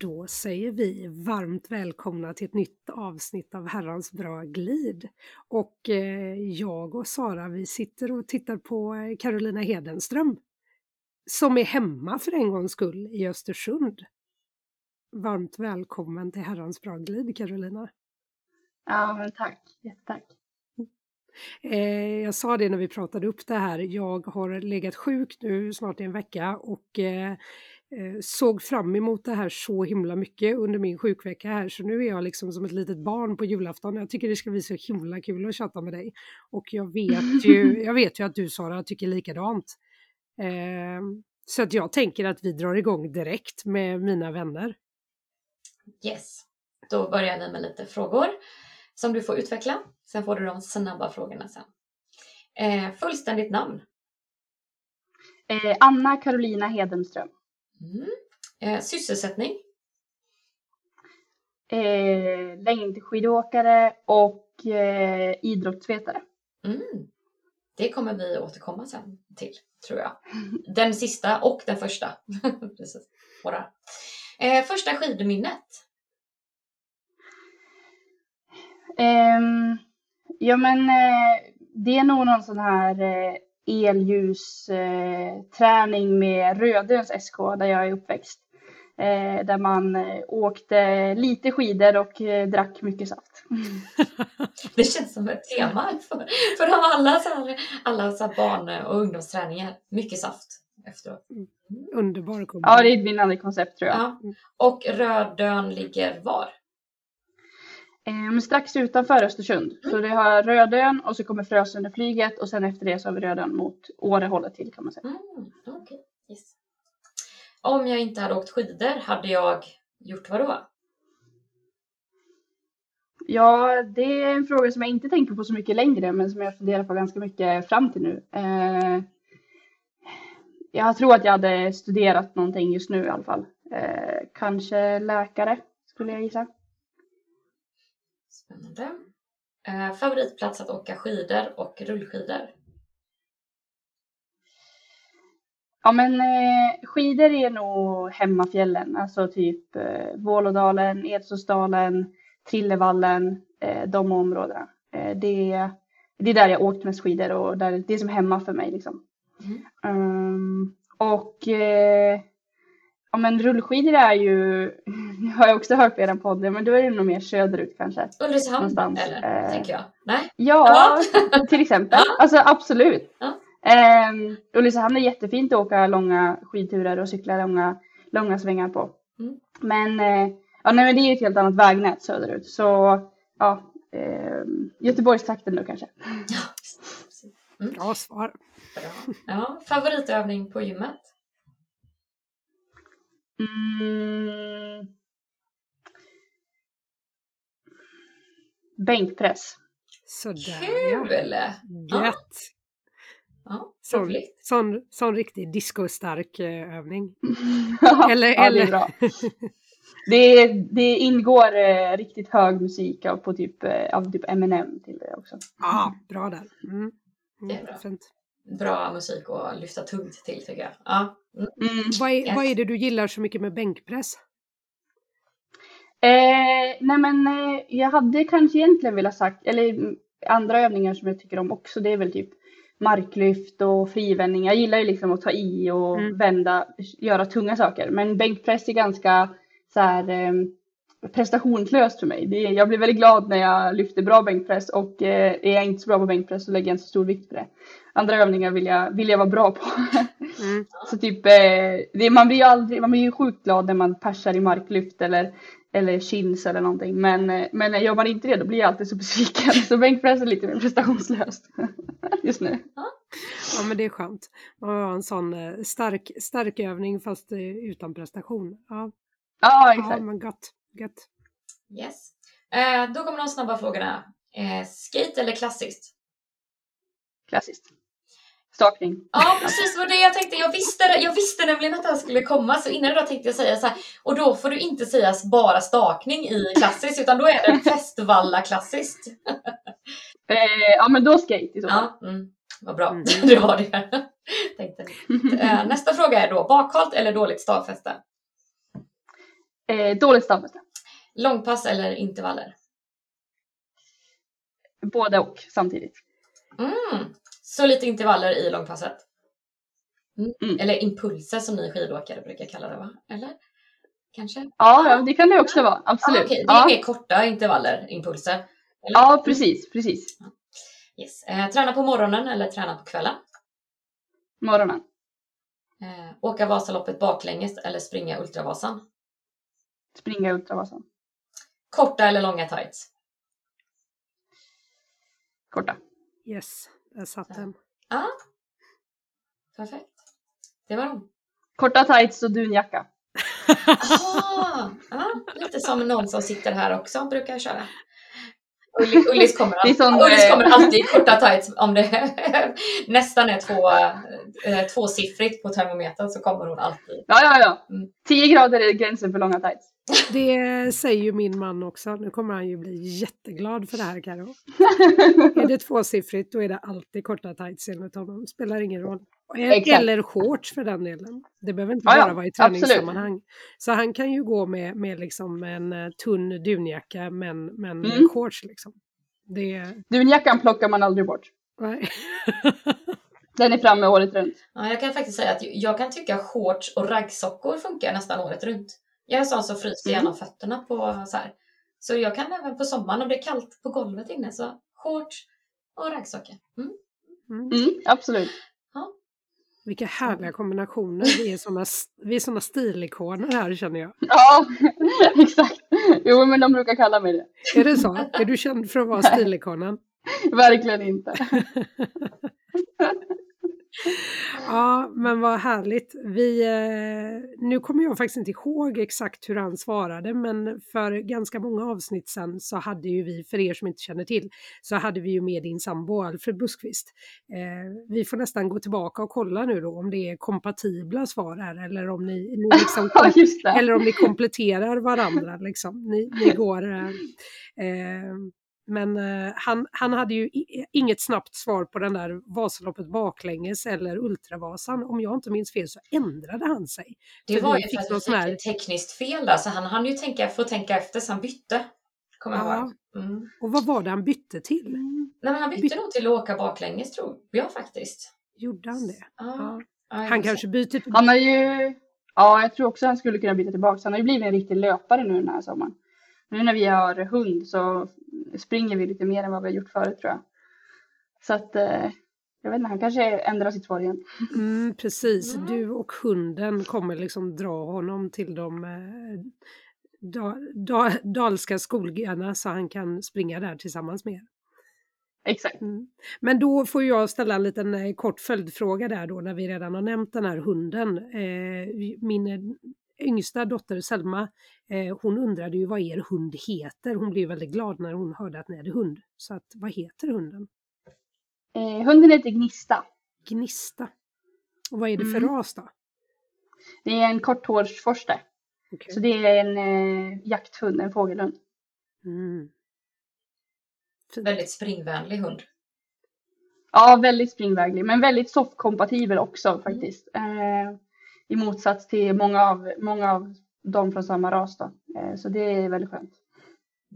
Då säger vi varmt välkomna till ett nytt avsnitt av Herrans bra glid. Och eh, jag och Sara vi sitter och tittar på eh, Carolina Hedenström som är hemma för en gångs skull i Östersund. Varmt välkommen till Herrans bra glid Carolina. Ja, men tack. Jättetack. Eh, jag sa det när vi pratade upp det här, jag har legat sjuk nu snart i en vecka och såg fram emot det här så himla mycket under min sjukvecka här så nu är jag liksom som ett litet barn på julafton. Jag tycker det ska bli så himla kul att chatta med dig. Och jag vet ju, jag vet ju att du Sara tycker likadant. Eh, så att jag tänker att vi drar igång direkt med mina vänner. Yes, då börjar vi med lite frågor som du får utveckla. Sen får du de snabba frågorna sen. Eh, fullständigt namn? Eh, Anna Carolina Hedenström. Mm. Eh, sysselsättning? Eh, längdskidåkare och eh, idrottsvetare. Mm. Det kommer vi återkomma sen till, tror jag. Den sista och den första. Precis. Eh, första skidminnet? Um, ja men uh, det är nog någon sån här ellljusträning uh, med Rödöns SK där jag är uppväxt. där man åkte lite skidor och drack mycket saft. det känns som ett tema för, för alla, så här, alla så här barn och ungdomsträningar. Mycket saft efteråt. Mm. Underbar Ja, det är ett vinnande koncept tror jag. Ja. Och Rödön ligger var? Eh, strax utanför Östersund. Mm. Så det har Rödön och så kommer Frösundeflyget och sen efter det så har vi Rödön mot Åre till kan man säga. Mm, okay. yes. Om jag inte hade åkt skidor, hade jag gjort vad då? Ja, det är en fråga som jag inte tänker på så mycket längre men som jag funderar på ganska mycket fram till nu. Eh, jag tror att jag hade studerat någonting just nu i alla fall. Eh, kanske läkare skulle jag gissa. Spännande. Eh, favoritplats att åka skidor och rullskidor? Ja men eh, skidor är nog hemmafjällen, alltså typ eh, Vålådalen, Edsåsdalen, Trillevallen, eh, de områdena. Eh, det, det är där jag åkt mest skidor och där, det är som hemma för mig liksom. Mm. Um, och eh, Ja men rullskidor är ju, har jag också hört på eran podd, men då är det nog mer söderut kanske. Ulricehamn eller? Eh, tänker jag. Nej? Ja, till exempel. Alltså absolut. Ja. Eh, Ulricehamn är jättefint att åka långa skidturer och cykla långa, långa svängar på. Mm. Men, eh, ja, nej, men det är ju ett helt annat vägnät söderut. Så ja, eh, Göteborgstrakten då kanske. Mm. Bra svar. Bra. Ja, favoritövning på gymmet? Mm. Bänkpress. Sådär Kul! Ja. Gött! Ja, sån, sån, sån riktig discostark eh, övning. eller, ja, eller... det är bra. Det, det ingår eh, riktigt hög musik av, på typ, eh, av typ Eminem till det också. Ja, bra där. Mm. Mm, det är bra. Fint bra musik att lyfta tungt till tycker jag. Ja. Mm. Mm. Vad, är, yes. vad är det du gillar så mycket med bänkpress? Eh, nej men eh, jag hade kanske egentligen velat sagt, eller andra övningar som jag tycker om också, det är väl typ marklyft och frivändning. Jag gillar ju liksom att ta i och mm. vända, göra tunga saker. Men bänkpress är ganska så här eh, prestationslöst för mig. Det, jag blir väldigt glad när jag lyfter bra bänkpress och eh, är jag inte så bra på bänkpress så lägger jag inte så stor vikt på det andra övningar vill jag, vill jag vara bra på. Mm. så typ, eh, det, man blir ju aldrig, man blir ju sjukt glad när man persar i marklyft eller, eller chins eller någonting. Men, eh, men gör man inte det då blir jag alltid så besviken. Så bänkpress är lite mer prestationslöst just nu. Ja men det är skönt. Man har en sån eh, stark, stark övning fast utan prestation. Ja, ja exakt. Ja men gött. Gött. Yes. Eh, då kommer de snabba frågorna. Eh, skate eller klassiskt? Klassiskt stakning. Ja, precis. var det jag tänkte. Jag visste, jag visste nämligen att det här skulle komma, så innan då tänkte jag säga så här. Och då får du inte säga bara stakning i klassiskt, utan då är det festvalla klassiskt. eh, ja, men då skate i så fall. Ja, mm. Vad bra, mm. du har det. tänkte. Eh, nästa fråga är då, bakhalt eller dåligt stavfäste? Eh, dåligt stavelse. Långpass eller intervaller? Både och samtidigt. Mm. Så lite intervaller i långpasset? Mm. Mm. Eller impulser som ni skidåkare brukar kalla det va? Eller? Kanske? Ja, det kan det också vara. Absolut. Ah, okej. Det är ja. mer korta intervaller, impulser? Eller? ja, precis. precis. Yes. Eh, träna på morgonen eller träna på kvällen? Morgonen. Eh, åka Vasaloppet baklänges eller springa Ultravasan? Springa Ultravasan. Korta eller långa tights? Korta. Yes, där satt den. Ja, perfekt. Det var de. Korta tights och dunjacka. Aha, ja, lite som någon som sitter här också brukar köra. Ullis, Ullis, kommer, alltid, sån, Ullis kommer alltid i korta tights om det nästan är två, eh, tvåsiffrigt på termometern så kommer hon alltid. Ja, ja, ja. Mm. 10 grader är gränsen för långa tights. Det säger ju min man också. Nu kommer han ju bli jätteglad för det här Karo. Är det tvåsiffrigt då är det alltid korta tights enligt honom. Spelar ingen roll. Exakt. Eller shorts för den delen. Det behöver inte bara vara i absolut. träningssammanhang. Så han kan ju gå med, med liksom en eh, tunn dunjacka men, men Mm. shorts liksom. Det, Dunjackan plockar man aldrig bort. nej. Den är framme året runt. Ja, jag kan faktiskt säga att jag kan tycka shorts och raggsockor funkar nästan året runt. Jag är en sån som fryser Mm. genom fötterna på så här. Så jag kan även på sommaren om det är kallt på golvet inne så shorts och raggsockor. Mm. Mm. Mm, absolut. Vilka härliga kombinationer. Vi är såna, vi är såna stilikoner här känner jag. Ja, exakt. Jo, men de brukar kalla mig det. Är det så? Är du känd för att vara stilikonen? Verkligen inte. Ja, men vad härligt. Vi, eh, nu kommer jag faktiskt inte ihåg exakt hur han svarade, men för ganska många avsnitt sen så hade ju vi, för er som inte känner till, så hade vi ju med din sambo Alfred Buskvist. Eh, vi får nästan gå tillbaka och kolla nu då om det är kompatibla svar här eller om ni, ni liksom eller om ni kompletterar varandra. Liksom. Ni, ni går... Eh, eh, men eh, han, han hade ju inget snabbt svar på den där Vasaloppet baklänges eller Ultravasan. Om jag inte minns fel så ändrade han sig. Det För var ju fick för att vi här- fick tekniskt fel där så han hann ju tänka, få tänka efter så han bytte. Kommer jag Ja. ihåg. Mm. Och vad var det han bytte till? Nej, men han bytte Byt- nog till att åka baklänges tror jag faktiskt. Gjorde han det? Ja. Ja. Jag Han kanske byter till... Han har ju, ja jag tror också han skulle kunna byta tillbaka. Han har ju blivit en riktig löpare nu den här sommaren. Nu när vi har hund så springer vi lite mer än vad vi har gjort förut tror jag. Så att, eh, jag vet inte, han kanske ändrar sitt svar igen. Mm, precis, Mm. du och hunden kommer liksom dra honom till de eh, da, da, dalska skolgarna så han kan springa där tillsammans med er. Exakt. Mm. Men då får jag ställa en liten eh, kort följdfråga där då när vi redan har nämnt den här hunden. Eh, min yngsta dotter Selma, eh, hon undrade ju vad er hund heter. Hon blev väldigt glad när hon hörde att ni hade hund. Så att, vad heter hunden? Eh, hunden heter Gnista. Gnista. Och vad är det för Mm. ras då? Det är en korthårsforste. Okej. Så det är en eh, jakthund, en fågelhund. Mm. Väldigt springvänlig hund. Ja, väldigt springväglig, men väldigt soffkompatibel också faktiskt. Eh, I motsats till många av, många av dem från samma ras då. Eh, så det är väldigt skönt.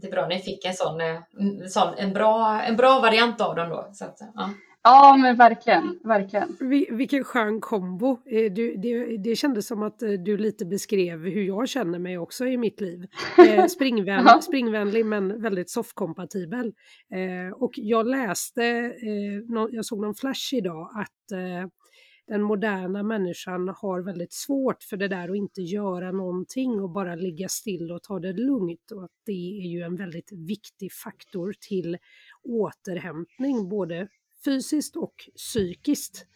Det är bra ni fick en sån, eh, en, sån en, bra, en bra variant av dem då. Så att, ja. Ja, men verkligen, verkligen. Vi- Vilken skön kombo. Eh, Du, det, det kändes som att du lite beskrev hur jag känner mig också i mitt liv. Springvän, Ja. springvänlig men väldigt soffkompatibel. Och jag läste, jag såg någon flash idag att den moderna människan har väldigt svårt för det där att inte göra någonting och bara ligga still och ta det lugnt. Och att det är ju en väldigt viktig faktor till återhämtning, både fysiskt och psykiskt.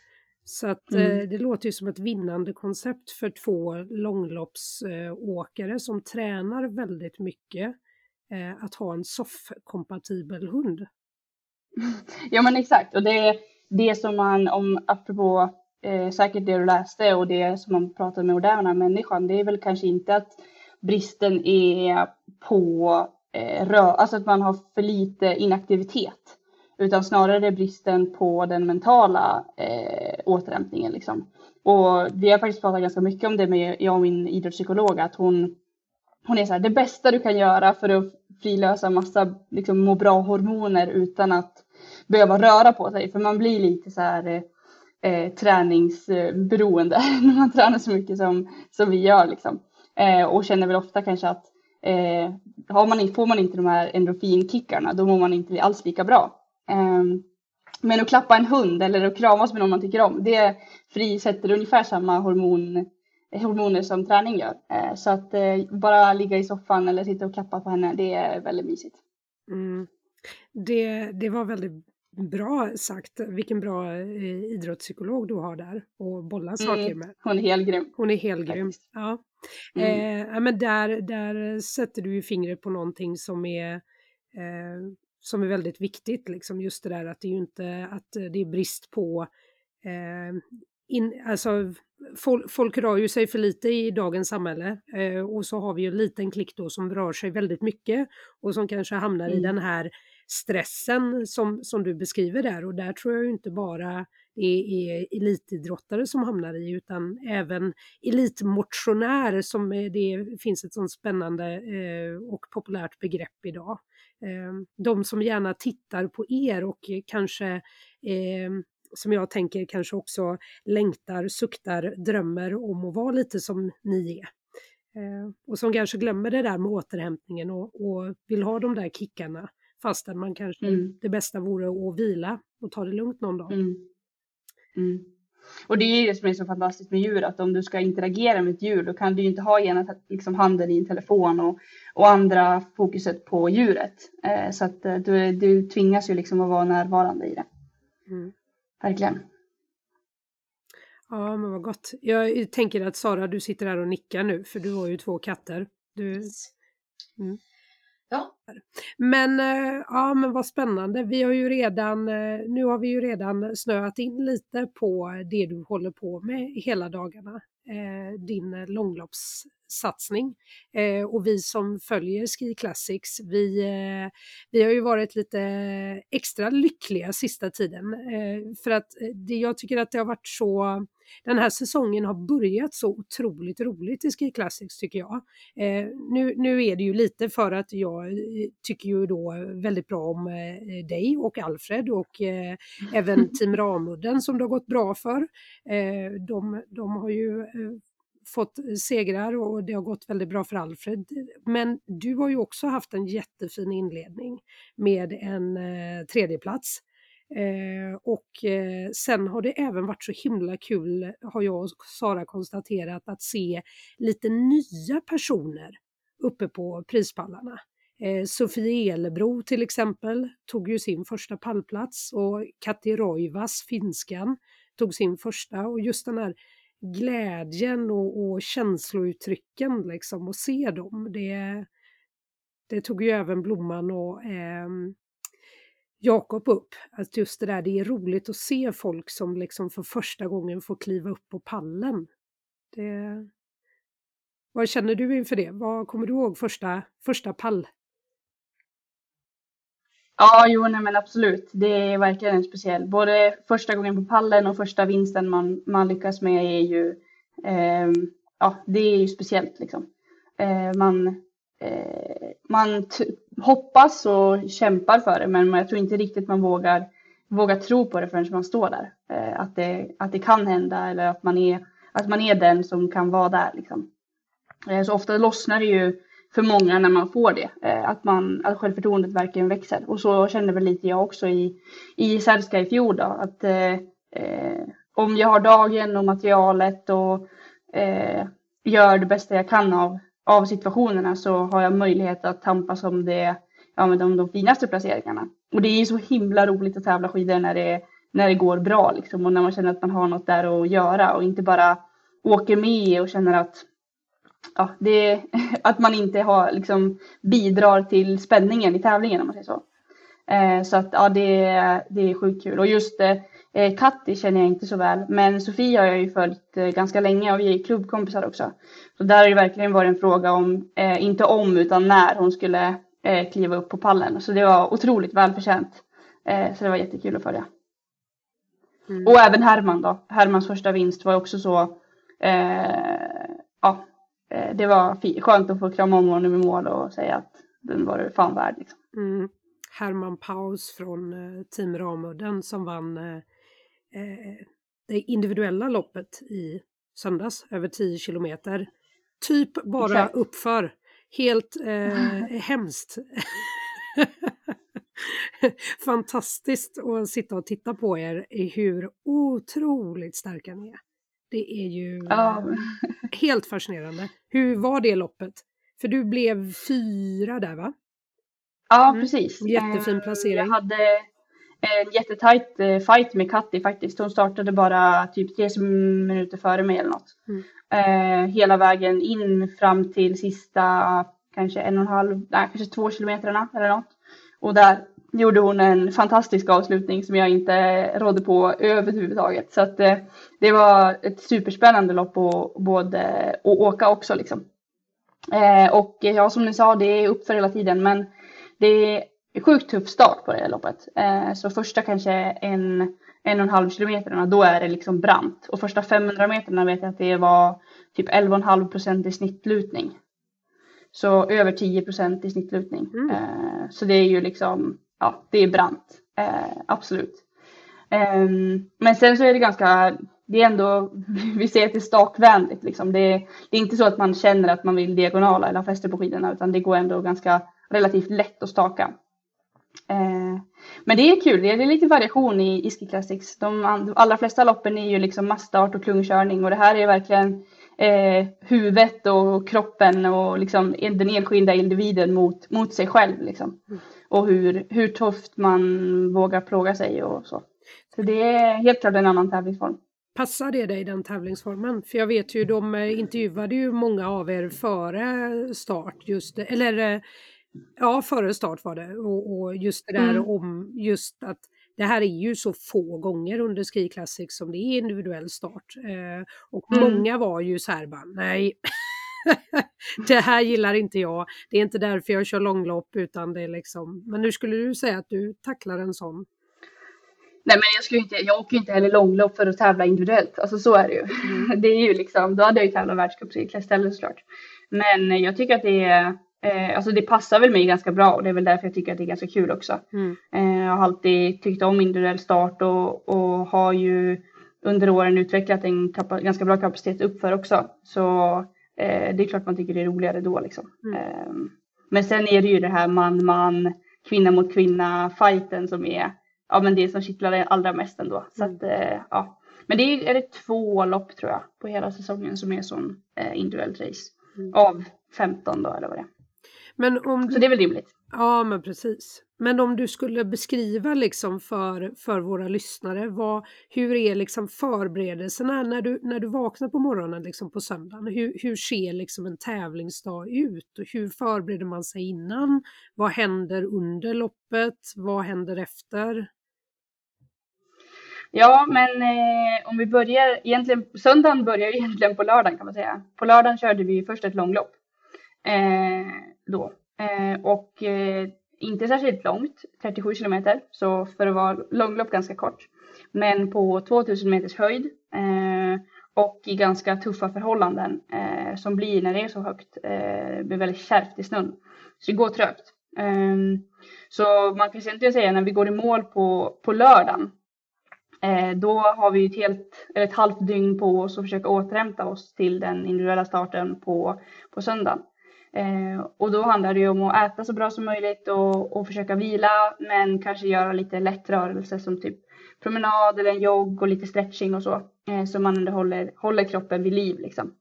Så att Mm. eh, det låter ju som ett vinnande koncept för två långloppsåkare eh, som tränar väldigt mycket eh, att ha en soffkompatibel hund. Ja, men exakt. Och det, det som man, om apropå eh, säkert det du läste och det som man pratar med moderna människan, det är väl kanske inte att bristen är på eh, rö, alltså att man har för lite inaktivitet, utan snarare bristen på den mentala eh, återhämtningen. Liksom. Och vi har faktiskt pratat ganska mycket om det med jag och min idrottspsykolog, att hon hon är så här, det bästa du kan göra för att frilösa massa liksom, må bra hormoner utan att behöva röra på sig. För man blir lite så här eh, eh, träningsberoende när man tränar så mycket som, som vi gör. Liksom. Eh, och känner väl ofta kanske att eh, har man, får man inte de här endorfinkickarna då mår man inte alls lika bra. Eh, men att klappa en hund eller att kramas med någon man tycker om, det frisätter ungefär samma hormon, hormoner som träning gör. Eh, så att eh, bara ligga i soffan eller sitta och klappa på henne, det är väldigt mysigt. Mm. Det, det var väldigt bra sagt. Vilken bra eh, idrottspsykolog du har där och bolla saker mm. med. Hon är helt grym. Hon är helt grym. Ja. Mm. Eh, men där, där sätter du ju fingret på någonting som är eh, som är väldigt viktigt, liksom just det där att det är inte att det är brist på eh, in, alltså, folk, folk rör ju sig för lite i dagens samhälle eh, och så har vi ju en liten klick då som rör sig väldigt mycket och som kanske hamnar mm. i den här stressen som, som du beskriver där och där tror jag inte bara det är elitidrottare som hamnar i utan även elitmotionär som det finns ett sånt spännande eh, och populärt begrepp idag. Eh, de som gärna tittar på er och kanske eh, som jag tänker kanske också längtar, suktar, drömmer om att vara lite som ni är. Och som kanske glömmer det där med återhämtningen och, och vill ha de där kickarna fastän man kanske mm. det bästa vore att vila och ta det lugnt någon dag. Mm. Mm. Och det är det som är så fantastiskt med djur, att om du ska interagera med ett djur, då kan du ju inte ha ena liksom, handen i en telefon och, och andra fokuset på djuret. Eh, så att eh, du, du tvingas ju liksom att vara närvarande i det. Mm. Verkligen. Ja, men vad gott. Jag tänker att Sara, du sitter här och nickar nu, för du har ju två katter. Du... Mm. Ja. Men eh, ja, men vad spännande. Vi har ju redan, eh, nu har vi ju redan snöat in lite på det du håller på med hela dagarna. Eh, din långlopps din långloppssatsning. Och vi som följer Ski Classics, vi, vi har ju varit lite extra lyckliga sista tiden. För att det, jag tycker att det har varit så den här säsongen har börjat så otroligt roligt i Ski Classics tycker jag. Eh, nu, nu är det ju lite för att jag eh, tycker ju då väldigt bra om eh, dig och Alfred och eh, även Team Ramudden som det har gått bra för. Eh, de, de har ju eh, fått segrar och det har gått väldigt bra för Alfred. Men du har ju också haft en jättefin inledning med en eh, tredjeplats. Eh, och eh, sen har det även varit så himla kul, har jag och Sara konstaterat, att se lite nya personer uppe på prispallarna. Eh, Sofie Elebro till exempel tog ju sin första pallplats och Kati Roivas, finskan, tog sin första och just den här glädjen och, och känslouttrycken liksom och se dem, det, det tog ju även Blomman och eh, Jakob upp. Att just det där, det är roligt att se folk som liksom för första gången får kliva upp på pallen. Det... Vad känner du inför det? Vad kommer du ihåg första, första pall? Ja, jo, nej, men absolut. Det är verkligen en speciell. Både första gången på pallen och första vinsten man, man lyckas med är ju, eh, ja, det är ju speciellt liksom. Eh, man, eh, man hoppas och kämpar för det men jag tror inte riktigt man vågar, vågar tro på det förrän man står där. Eh, att, det, att det kan hända eller att man är, att man är den som kan vara där. Liksom. Eh, så ofta lossnar det ju för många när man får det. Eh, att, man, att självförtroendet verkligen växer. Och så kände väl lite jag också i, i Särska i fjol. Då, att eh, eh, om jag har dagen och materialet och eh, gör det bästa jag kan av, av situationerna så har jag möjlighet att tampas om det, ja, med de, de finaste placeringarna. Och det är ju så himla roligt att tävla skidor när det, när det går bra liksom, och när man känner att man har något där att göra och inte bara åker med och känner att ja, det, att man inte har, liksom, bidrar till spänningen i tävlingen om man säger så. Eh, så att ja, det, det är sjukt kul. Och just eh, Eh, Katti känner jag inte så väl, men Sofie har jag ju följt eh, ganska länge och vi är klubbkompisar också. Så där har det verkligen varit en fråga om, eh, inte om, utan när hon skulle eh, kliva upp på pallen. Så det var otroligt välförtjänt. Eh, så det var jättekul att följa. Mm. Och även Herman då. Hermans första vinst var också så, ja, det var skönt att få krama om honom i mål och säga att den var fan värd. Liksom. Mm. Herman Paus från eh, Team Ramudden som vann eh, eh, det individuella loppet i söndags, över 10 kilometer. Typ bara Exakt. uppför. Helt eh, hemskt. Fantastiskt att sitta och titta på er i hur otroligt starka ni är. Det är ju ja. helt fascinerande. Hur var det loppet? För du blev fyra där va? Ja, mm. precis. Jättefin eh, placering. Jag hade en jättetajt eh, fight med Katti faktiskt. Hon startade bara typ tre minuter före mig eller något. Mm. Eh, hela vägen in fram till sista kanske en och en halv, nej, kanske två kilometrarna eller något. Och där gjorde hon en fantastisk avslutning som jag inte rådde på överhuvudtaget. Så att det var ett superspännande lopp att både att åka också liksom. och ja, som ni sa, det är uppför hela tiden, men det är sjukt tuff start på det här loppet. Eh, så första kanske en, en och en halv kilometerna, då är det liksom brant. Och första 500 meterna vet jag att det var typ 11,5 procent i snittlutning. Så över 10 procent i snittlutning. Mm. Eh, så det är ju liksom, ja, det är brant. Eh, absolut. Eh, men sen så är det ganska, det är ändå, vi ser att det är stakvänligt liksom. Det är, det är inte så att man känner att man vill diagonala eller ha fäste på skidorna utan det går ändå ganska relativt lätt att staka. Eh, men det är kul, det är lite variation i, i Ski Classics. De allra flesta loppen är ju liksom massstart och klungkörning och det här är verkligen eh, huvudet och kroppen och liksom den enskilda individen mot, mot sig själv. Liksom. Mm. Och hur, hur tufft man vågar plåga sig och så. Så det är helt klart en annan tävlingsform. Passar det dig den tävlingsformen? För jag vet ju, de eh, intervjuade ju många av er före start just, eller eh, Ja, före start var det. Och, och just det där mm. om just att det här är ju så få gånger under Ski Classic som det är individuell start. Eh, och mm. många var ju så här bara, nej, det här gillar inte jag. Det är inte därför jag kör långlopp utan det är liksom, men nu skulle du säga att du tacklar en sån? Nej men jag skulle inte, jag åker inte heller långlopp för att tävla individuellt. Alltså så är det ju. Mm. Det är ju liksom, då hade jag ju tävlat världscupcyklar istället såklart. Men jag tycker att det är Eh, alltså det passar väl mig ganska bra och det är väl därför jag tycker att det är ganska kul också. Mm. Eh, jag har alltid tyckt om individuell start och, och har ju under åren utvecklat en ganska bra kapacitet uppför också. Så eh, det är klart man tycker det är roligare då liksom. Mm. Eh, men sen är det ju det här man-man, kvinna mot kvinna fighten som är ja, men det som kittlar allra mest ändå. Så mm. att, eh, ja. Men det är, är det två lopp tror jag på hela säsongen som är sån eh, individuellt race. Mm. Av 15 då eller vad det är. Men om du... Så det är väl rimligt. Ja, men precis. Men om du skulle beskriva liksom för, för våra lyssnare, vad, hur är liksom förberedelserna när du, när du vaknar på morgonen liksom på söndagen? Hur, hur ser liksom en tävlingsdag ut? Och hur förbereder man sig innan? Vad händer under loppet? Vad händer efter? Ja, men eh, om vi börjar egentligen, söndagen börjar egentligen på lördagen kan man säga. På lördagen körde vi först ett långlopp. Eh, då. Eh, och eh, inte särskilt långt, 37 kilometer, så för att vara långlopp ganska kort. Men på 2000 meters höjd eh, och i ganska tuffa förhållanden eh, som blir när det är så högt. Eh, det blir väldigt kärvt i snön. Så det går trögt. Ehm, så man kan egentligen säga när vi går i mål på, på lördagen då har vi ett, helt, ett halvt dygn på oss att försöka återhämta oss till den individuella starten på, på söndagen. Eh, och då handlar det ju om att äta så bra som möjligt och, och försöka vila men kanske göra lite lätt rörelse som typ promenad eller en jogg och lite stretching och så. Eh, så man ändå håller, håller kroppen vid liv liksom.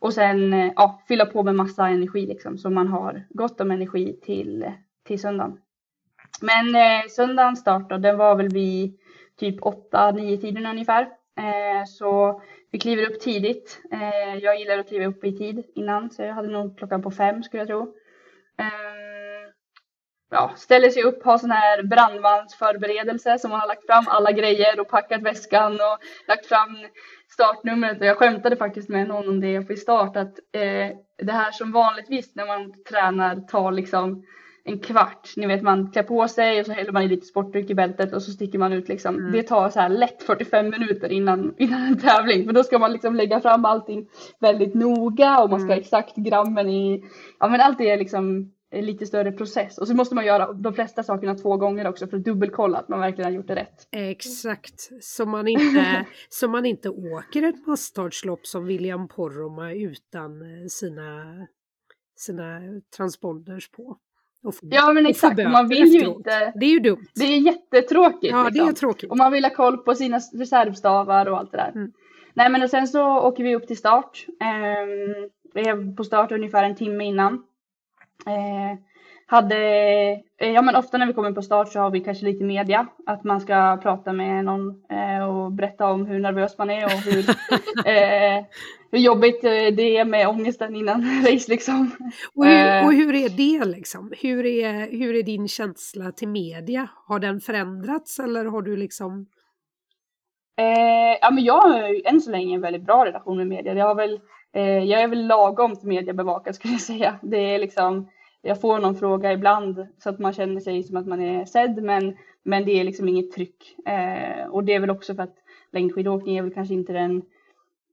Och sen eh, ja, fylla på med massa energi liksom så man har gott om energi till, till söndagen. Men eh, söndagens start då, den var väl vid typ 8-9 tiden ungefär. Eh, så vi kliver upp tidigt. Eh, jag gillar att kliva upp i tid innan så jag hade nog klockan på fem skulle jag tro. Eh, ja, ställer sig upp, har sån här brandmansförberedelse som man har lagt fram alla grejer och packat väskan och lagt fram startnumret. Och jag skämtade faktiskt med någon om det på start att eh, det här som vanligtvis när man tränar tar liksom en kvart. Ni vet man klär på sig och så häller man i lite sportdryck i bältet och så sticker man ut liksom. Mm. Det tar så här lätt 45 minuter innan, innan en tävling. För då ska man liksom lägga fram allting väldigt noga och man ska mm. ha exakt grammen i, ja men allt är liksom en lite större process. Och så måste man göra de flesta sakerna två gånger också för att dubbelkolla att man verkligen har gjort det rätt. Exakt, så man inte, så man inte åker ett masstartslopp som William Poromaa utan eh, sina, sina transponders på. Ja men exakt, man vill ju inte. Det är ju dumt. Det är jättetråkigt. Ja, liksom. det är liksom. tråkigt. Och man vill ha koll på sina reservstavar och allt det där. Mm. Nej men och sen så åker vi upp till start. Um, vi är på start ungefär en timme innan. Eh, hade, eh, ja men ofta när vi kommer på start så har vi kanske lite media, att man ska prata med någon eh, och berätta om hur nervös man är och hur, eh, hur jobbigt eh, det är med ångesten innan race liksom. Och hur, och hur är det liksom? Hur är, hur är din känsla till media? Har den förändrats eller har du liksom? Eh, ja men jag har än så länge en väldigt bra relation med media. Jag har väl Eh, jag är väl lagom till mediebevakad skulle jag säga. Det är liksom, jag får någon fråga ibland så att man känner sig som att man är sedd men, men det är liksom inget tryck. Eh, och det är väl också för att längdskidåkning är väl kanske inte den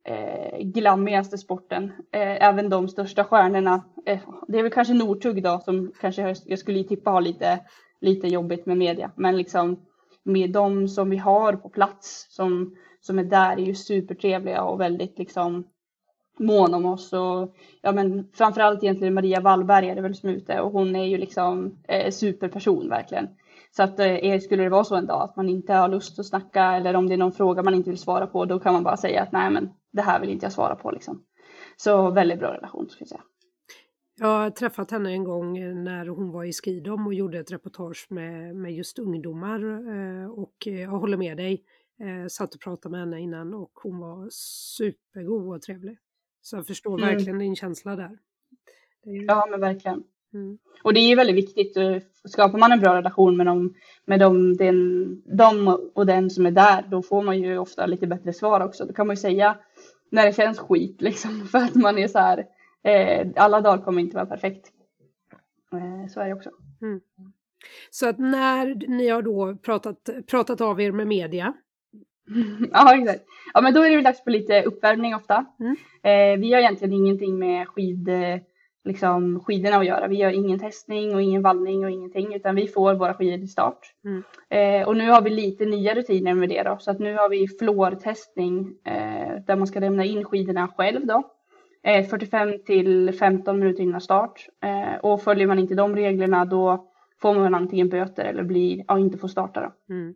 eh, glammigaste sporten. Eh, även de största stjärnorna, eh, det är väl kanske Northug då som kanske jag skulle tippa har lite, lite jobbigt med media. Men liksom med de som vi har på plats som, som är där är ju supertrevliga och väldigt liksom mån om oss och ja men framförallt egentligen Maria Wallberg är det väl som är ute och hon är ju liksom eh, superperson verkligen. Så att eh, skulle det vara så en dag att man inte har lust att snacka eller om det är någon fråga man inte vill svara på då kan man bara säga att nej men det här vill inte jag svara på liksom. Så väldigt bra relation skulle jag säga. Jag har träffat henne en gång eh, när hon var i Skidom och gjorde ett reportage med, med just ungdomar eh, och eh, jag håller med dig. Jag satt och pratade med henne innan och hon var supergod och trevlig. Så jag förstår mm. verkligen din känsla där. Ju... Ja, men verkligen. Mm. Och det är väldigt viktigt. Eh, skapar man en bra relation med, dem, med dem, den, dem och den som är där, då får man ju ofta lite bättre svar också. Då kan man ju säga när det känns skit, liksom, för att man är så här, eh, alla dagar kommer inte vara perfekt. Eh, så är det också. Mm. Så att när ni har då pratat, pratat av er med media, ja, exakt. Ja, men då är det dags på lite uppvärmning ofta. Mm. Eh, vi har egentligen ingenting med skid, liksom, skidorna att göra. Vi gör ingen testning och ingen vallning och ingenting, utan vi får våra skidor till start. Mm. Eh, och nu har vi lite nya rutiner med det då, så att nu har vi flårtestning eh, där man ska lämna in skidorna själv då. 45 eh, till 15 minuter innan start. Eh, och följer man inte de reglerna då får man antingen böter eller blir, ja, inte får starta då. Mm.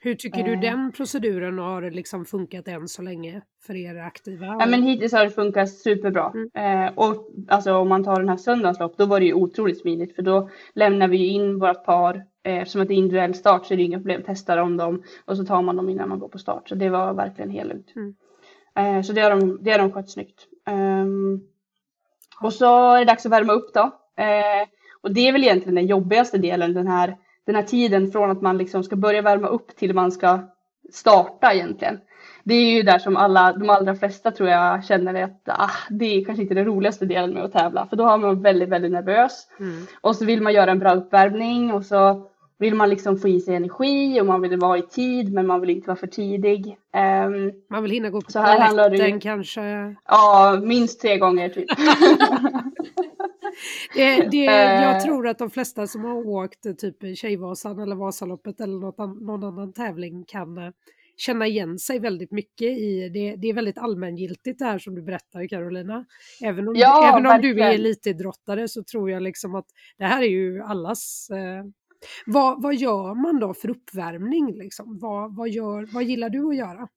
Hur tycker du eh. den proceduren har liksom funkat än så länge för er aktiva? Ja, men hittills har det funkat superbra. Mm. Eh, och alltså, om man tar den här söndagslopp, då var det ju otroligt smidigt för då lämnar vi in vårt par. Eh, eftersom att det är individuell start så är det inga problem. Testar om dem och så tar man dem innan man går på start. Så det var verkligen helt lugnt. Mm. Så det har de, det har de skött snyggt. Um, och så är det dags att värma upp då. Och det är väl egentligen den jobbigaste delen, den här den här tiden från att man liksom ska börja värma upp till man ska starta egentligen. Det är ju där som alla, de allra flesta tror jag känner att ah, det är kanske inte den roligaste delen med att tävla för då har man väldigt, väldigt nervös. Mm. Och så vill man göra en bra uppvärmning och så vill man liksom få i sig energi och man vill vara i tid men man vill inte vara för tidig. Um, man vill hinna gå på toaletten kanske? Ja, minst tre gånger typ. det, det, jag eh. tror att de flesta som har åkt typ Tjejvasan eller Vasaloppet eller något, någon annan tävling kan eh, känna igen sig väldigt mycket i det. Det är väldigt allmängiltigt det här som du berättar Carolina. Även om, ja, även om du är elitidrottare så tror jag liksom att det här är ju allas eh, vad, vad gör man då för uppvärmning? Liksom? Vad, vad, gör, vad gillar du att göra?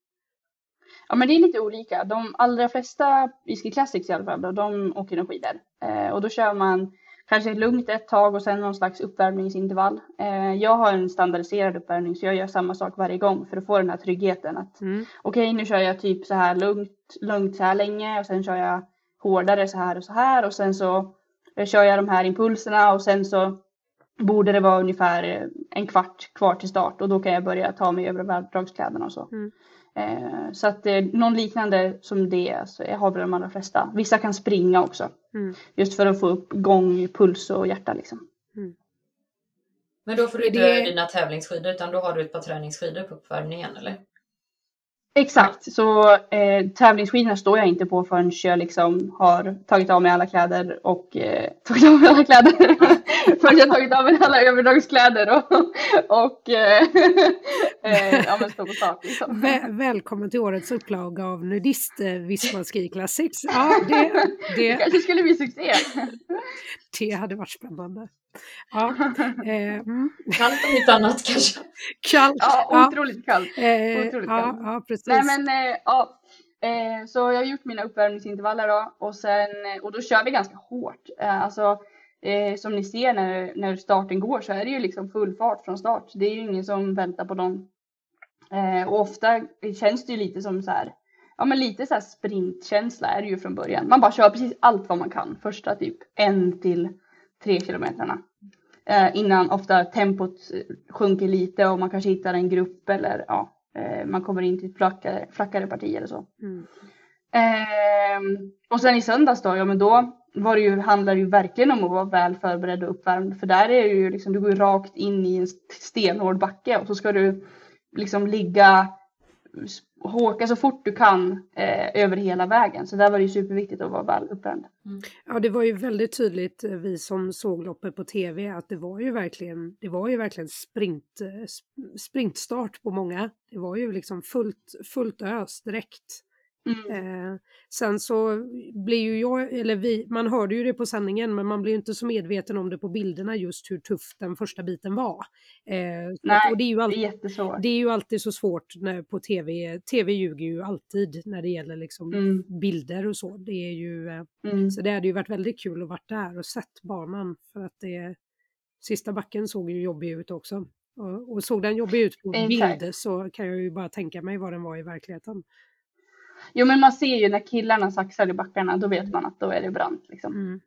Ja men det är lite olika. De allra flesta i Ski Classics i alla fall, då, de åker nog skidor. Eh, och då kör man kanske lugnt ett tag och sen någon slags uppvärmningsintervall. Eh, jag har en standardiserad uppvärmning så jag gör samma sak varje gång för att få den här tryggheten. att mm. Okej okay, nu kör jag typ så här lugnt, lugnt så här länge och sen kör jag hårdare så här och så här och sen så kör jag de här impulserna och sen så borde det vara ungefär en kvart kvar till start och då kan jag börja ta mig över värmdragskläderna och så. Mm. Eh, så att eh, någon liknande som det så jag har väl de allra flesta. Vissa kan springa också. Mm. Just för att få upp igång puls och hjärta liksom. Mm. Men då får du inte det- dina tävlingsskidor utan då har du ett par träningsskidor på uppvärmningen eller? Exakt, så eh, tävlingsskidorna står jag inte på förrän jag liksom har tagit av mig alla kläder och eh, tagit av mig alla kläder. förrän jag har tagit av mig alla överdragskläder och, och eh, eh, ja, men stå på tak. Liksom. Vä- välkommen till årets upplaga av Nudist eh, Visma Ski Classics. Ja, det, Det det, kanske skulle bli succé. det hade varit spännande. Ja, eh, mm. Kallt om inte annat kanske. Kallt. Ja, Ja, otroligt kallt. eh, otroligt ja, kallt. ja, precis. Nej men eh, ja, eh, så jag har gjort mina uppvärmningsintervaller då och sen eh, och då kör vi ganska hårt. Eh, alltså eh, som ni ser när, när starten går så är det ju liksom full fart från start. Det är ju ingen som väntar på någon. Eh, och ofta känns det ju lite som så här, ja men lite så här sprintkänsla är det ju från början. Man bara kör precis allt vad man kan första typ en till tre kilometrarna. Eh, innan ofta tempot eh, sjunker lite och man kanske hittar en grupp eller ja, eh, man kommer in till flackare, flackare parti eller så. Mm. Ehm, och sen i söndags då, ja men då var det ju, handlar det ju verkligen om att vara väl förberedd och uppvärmd. För där är det ju liksom, du går rakt in i en stenhård backe och så ska du liksom ligga, håka så fort du kan eh, över hela vägen. Så där var det ju superviktigt att vara väl uppvärmd. Ja, det var ju väldigt tydligt, eh, vi som såg loppet på tv, att det var ju verkligen, det var ju verkligen sprint, eh, sp- sprintstart på många. Det var ju liksom fullt, fullt ös direkt. Mm. Eh, sen så blir ju jag, eller vi, man hörde ju det på sändningen, men man blir inte så medveten om det på bilderna just hur tuff den första biten var. Eh, Nej, och det är ju Det är alltid jättesvårt. det är ju alltid så svårt när, på tv. Tv ljuger ju alltid när det gäller liksom Mm. bilder och så. Det är ju, eh, Mm. så det hade ju varit väldigt kul att varit där och sett banan för att det sista backen såg ju jobbig ut också. Och, och såg den jobbig ut på bild så kan jag ju bara tänka mig vad den var i verkligheten. Jo men man ser ju när killarna saxar i backarna, då vet man att då är det brant liksom. Mm.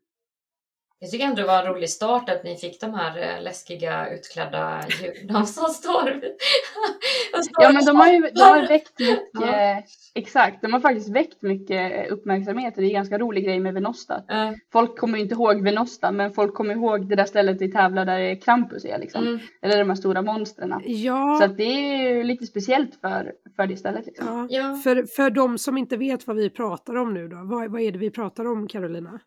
Jag tycker ändå det var en rolig start att ni fick de här eh, läskiga utklädda djuren som står Ja men de har ju de har väckt mycket, Ja. exakt, de har faktiskt väckt mycket uppmärksamhet och det är en ganska rolig grej med Venosta. Eh, Folk kommer ju inte ihåg Venosta men folk kommer ihåg det där stället vi tävlar där Krampus är liksom. mm, Eller de här stora monstren. Ja, Så att det är ju lite speciellt för, för det stället liksom. ja. ja. För, för de som inte vet vad vi pratar om nu då, vad, vad är det vi pratar om Carolina?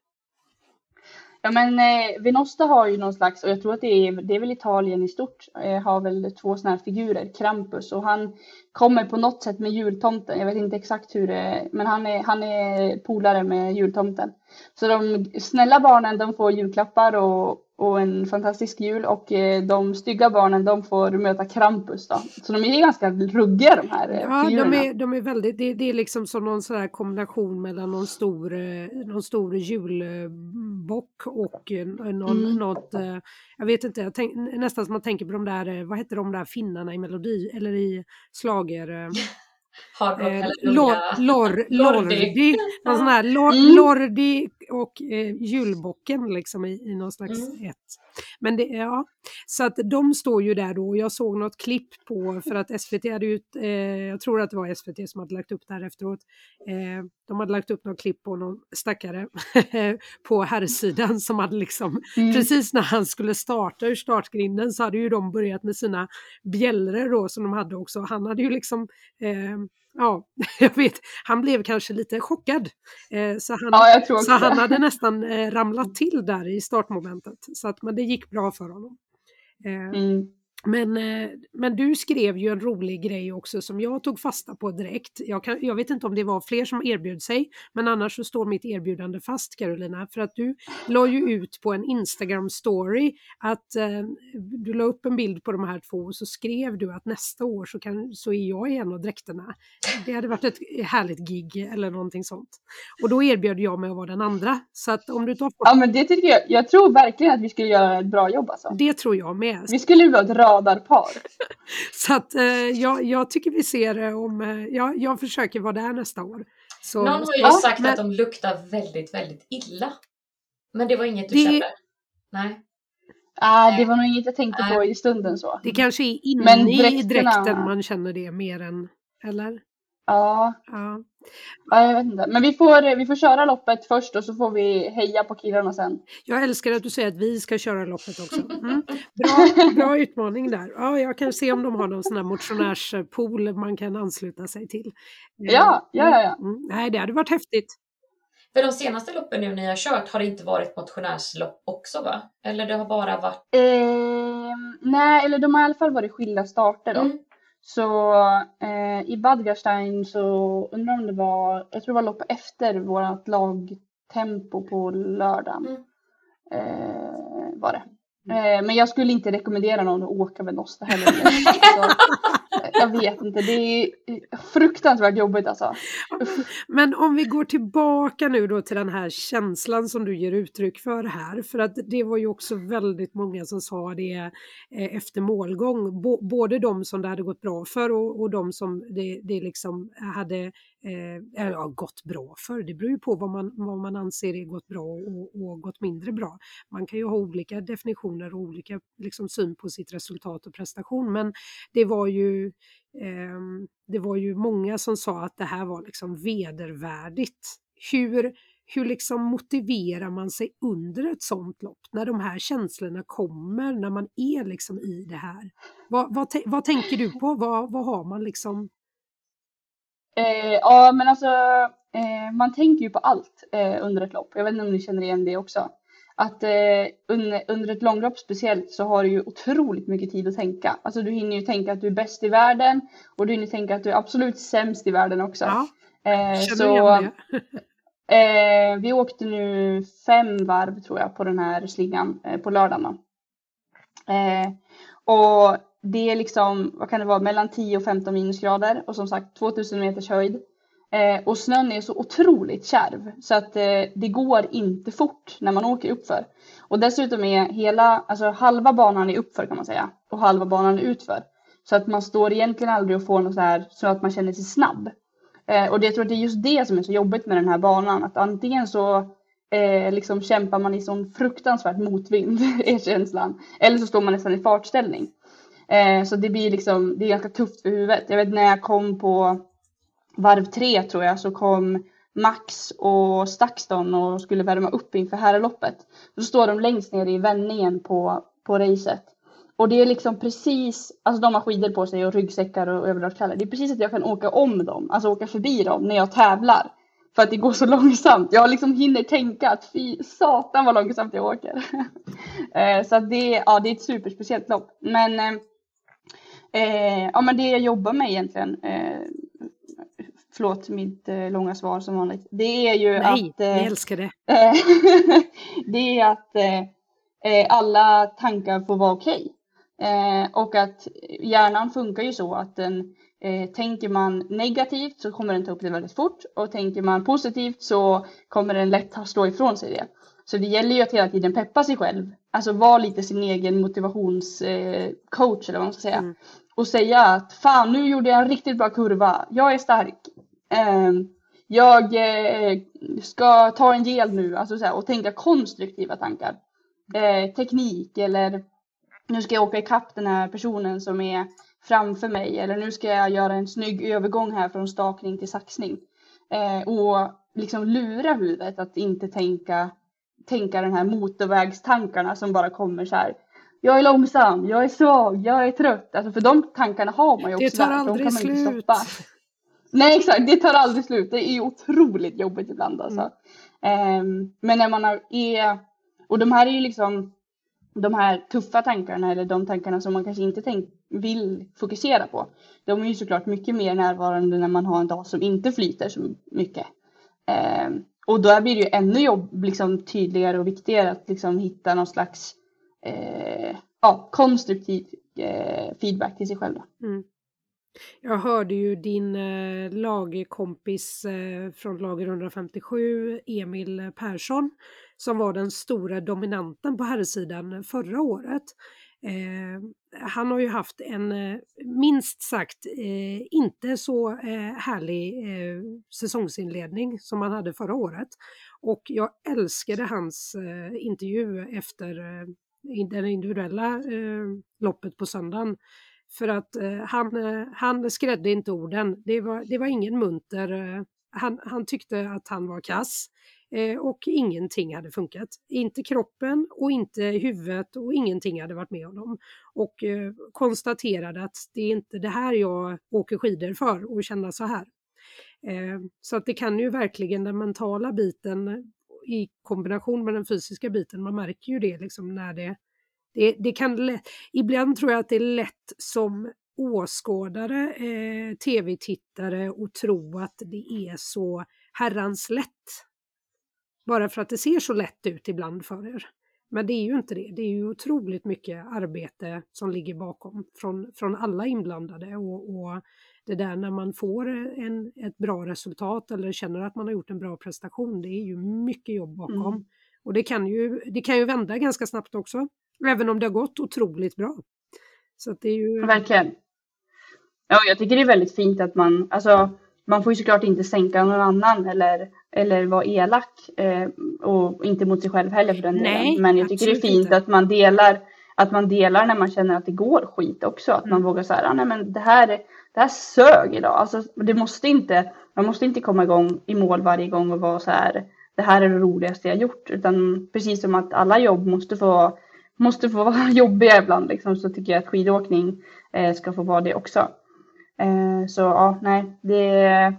Ja men eh, Venosta har ju någon slags, och jag tror att det är, det är väl Italien i stort, eh, har väl två sådana här figurer, Krampus och han kommer på något sätt med jultomten. Jag vet inte exakt hur det men han är, han är polare med jultomten. Så de snälla barnen de får julklappar och, och en fantastisk jul och eh, de stygga barnen de får möta Krampus då. Så de är ganska ruggiga de här eh, Ja, de är, de är väldigt, det, det är liksom som någon sån här kombination mellan någon stor, eh, någon stor julbock och någon, Mm. något, jag vet inte, jag tänk, nästan som man tänker på de där, vad heter de där finnarna i melodi, eller i slager, frågor. Hardrock eh, eller lor, unga. lor, Lordi. Lordi, någon sån här lor, Mm. Lordi och eh, julbocken liksom i, i någon slags Mm. ett. Men det, ja, så att de står ju där då och jag såg något klipp på, för att SVT hade ut, eh, jag tror att det var SVT som hade lagt upp det här efteråt, eh, de hade lagt upp något klipp på någon stackare på herrsidan som hade liksom, Mm. precis när han skulle starta ur startgrinden så hade ju de börjat med sina bjällror då som de hade också. Han hade ju liksom, eh, ja, jag vet, han blev kanske lite chockad. Eh, så han, Ja så han hade nästan eh, ramlat till där i startmomentet. Så att, men det gick bra för honom. Eh, Mm. Men, eh, men du skrev ju en rolig grej också som jag tog fasta på direkt. Jag, kan, jag vet inte om det var fler som erbjöd sig, men annars så står mitt erbjudande fast Carolina. För att du la ju ut på en Instagram story att eh, du la upp en bild på de här två och så skrev du att nästa år så, kan, så är jag i en av dräkterna. Det hade varit ett härligt gig eller någonting sånt. Och då erbjöd jag mig att vara den andra. Så att om du tar Ja men det tycker jag, jag tror verkligen att vi skulle göra ett bra jobb alltså. det tror jag med. Vi skulle vara ett radarpar. Så att eh, jag, jag tycker vi ser eh, om, eh, jag, jag försöker vara där nästa år. Så, Någon har ju Ja, sagt men- att de luktar väldigt, väldigt illa. Men det var inget du Det- kände? Nej. Ah, det var nog inget jag tänkte Nej. på i stunden så. det kanske är inne i dräkterna- dräkten man känner det mer än, eller? Ja, Ja. Ja, jag vet inte. Men vi får, vi får köra loppet först och så får vi heja på killarna sen. Jag älskar att du säger att vi ska köra loppet också. Mm. Bra, bra utmaning där. Ja, jag kan se om de har någon sån här motionärspool man kan ansluta sig till. Ja, ja, ja. ja. Mm. Nej, det hade varit häftigt. För de senaste loppen nu ni har kört har det inte varit motionärslopp också va? Eller det har bara varit? Eh, nej, eller de har i alla fall varit skilda starter då. Mm. Så eh, i Badgerstein så undrar om det var, jag tror det var lopp efter vårt lagtempo på lördagen. Mm. Eh, var det. Eh, men jag skulle inte rekommendera någon att åka med Nosta heller. jag vet inte, det är fruktansvärt jobbigt alltså. Men om vi går tillbaka nu då till den här känslan som du ger uttryck för här, för att det var ju också väldigt många som sa det eh, efter målgång, både de som det hade gått bra för och, och de som det, det liksom hade eh, ja, gått bra för. Det beror ju på vad man, vad man anser är gått bra och, och gått mindre bra. Man kan ju ha olika definitioner och olika liksom, syn på sitt resultat och prestation men det var ju eh, det var ju många som sa att det här var liksom vedervärdigt. Hur, hur liksom motiverar man sig under ett sånt lopp när de här känslorna kommer, när man är liksom i det här? Vad, vad, vad tänker du på? Vad, vad har man liksom Eh, ja, men alltså eh, man tänker ju på allt eh, under ett lopp. Jag vet inte om ni känner igen det också. Att eh, under, under ett långlopp speciellt så har du ju otroligt mycket tid att tänka. Alltså du hinner ju tänka att du är bäst i världen och du hinner tänka att du är absolut sämst i världen också. Ja, eh, så, eh, vi åkte nu fem varv tror jag på den här slingan på lördagen. Och det är liksom, vad kan det vara, mellan 10 och 15 minusgrader och som sagt 2000 meters höjd. Eh, och snön är så otroligt kärv så att eh, det går inte fort när man åker uppför. Och dessutom är hela, alltså halva banan är uppför kan man säga och halva banan är utför. Så att man står egentligen aldrig och får något så här så att man känner sig snabb. Eh, och det, jag tror att det är just det som är så jobbigt med den här banan att antingen så eh, liksom kämpar man i sån fruktansvärt motvind är känslan. Eller så står man nästan i fartställning. Eh, så det blir liksom, det är ganska tufft för huvudet. Jag vet när jag kom på varv tre tror jag så kom Max och Stakston och skulle värma upp inför herrloppet. Då står de längst ner i vändningen på, på racet. Och det är liksom precis, alltså de har skidor på sig och ryggsäckar och överdragskallar. Det är precis att jag kan åka om dem, alltså åka förbi dem när jag tävlar. För att det går så långsamt. Jag liksom hinner tänka att fy satan vad långsamt jag åker. Eh, så att det, ja, det är ett superspeciellt lopp. Men eh, eh, Eh, ja, men det jag jobbar med egentligen, eh, förlåt mitt eh, långa svar som vanligt, det är ju Nej, att... Nej, eh, älskar det. det är att eh, eh, alla tankar får vara okej. Okay. och att hjärnan funkar ju så att den tänker man negativt så kommer den ta upp det väldigt fort och tänker man positivt så kommer den lätt slå ifrån sig det. Så det gäller ju att hela tiden peppa sig själv. Alltså vara lite sin egen motivationscoach eller vad man ska säga. Mm. Och säga att fan nu gjorde jag en riktigt bra kurva. Jag är stark. Ehm, jag eh, ska ta en gel nu. Alltså så här, och tänka konstruktiva tankar. Eh, teknik eller nu ska jag åka ikapp den här personen som är framför mig. Eller nu ska jag göra en snygg övergång här från stakning till saxning. Eh, och liksom lura huvudet att inte tänka tänka den här motorvägstankarna som bara kommer så här. Jag är långsam, jag är svag, jag är trött. Alltså för de tankarna har man ju också. Det tar där. aldrig de kan man slut. Nej exakt, det tar aldrig slut. Det är otroligt jobbigt ibland alltså. Mm. Um, men när man är, och de här är ju liksom de här tuffa tankarna eller de tankarna som man kanske inte tänk, vill fokusera på. De är ju såklart mycket mer närvarande när man har en dag som inte flyter så mycket. Um, och då blir det ju ännu jobb, liksom, tydligare och viktigare att liksom, hitta någon slags eh, ja, konstruktiv eh, feedback till sig själv. Mm. Jag hörde ju din eh, lagkompis eh, från lager 157, Emil Persson, som var den stora dominanten på herrsidan förra året. Eh, han har ju haft en eh, minst sagt eh, inte så eh, härlig eh, säsongsinledning som han hade förra året. Och jag älskade hans eh, intervju efter eh, det individuella eh, loppet på söndagen. För att eh, han, eh, han skrädde inte orden. Det var, det var ingen munter han, han tyckte att han var kass eh, och ingenting hade funkat. Inte kroppen och inte huvudet och ingenting hade varit med honom. Och eh, konstaterade att det är inte det här jag åker skidor för och känna så här. Eh, så att det kan ju verkligen den mentala biten i kombination med den fysiska biten, man märker ju det liksom när det det, det kan, ibland tror jag att det är lätt som åskådare, eh, tv-tittare och tro att det är så herrans lätt. Bara för att det ser så lätt ut ibland för er. Men det är ju inte det. Det är ju otroligt mycket arbete som ligger bakom från, från alla inblandade och, och det där när man får en, ett bra resultat eller känner att man har gjort en bra prestation, det är ju mycket jobb bakom. Mm. Och det kan, ju, det kan ju vända ganska snabbt också, även om det har gått otroligt bra. Så det är ju... Verkligen. Ja, jag tycker det är väldigt fint att man, alltså man får ju såklart inte sänka någon annan eller, eller vara elak eh, och inte mot sig själv heller för den Nej, delen. Men jag tycker det är fint inte. att man delar att man delar när man känner att det går skit också. Att mm. man vågar säga, nej men det här, det här sög idag. Alltså, det måste inte, man måste inte komma igång i mål varje gång och vara så här, det här är det roligaste jag gjort. Utan precis som att alla jobb måste få, måste få vara jobbiga ibland liksom, så tycker jag att skidåkning eh, ska få vara det också. Eh, så ja, nej, det,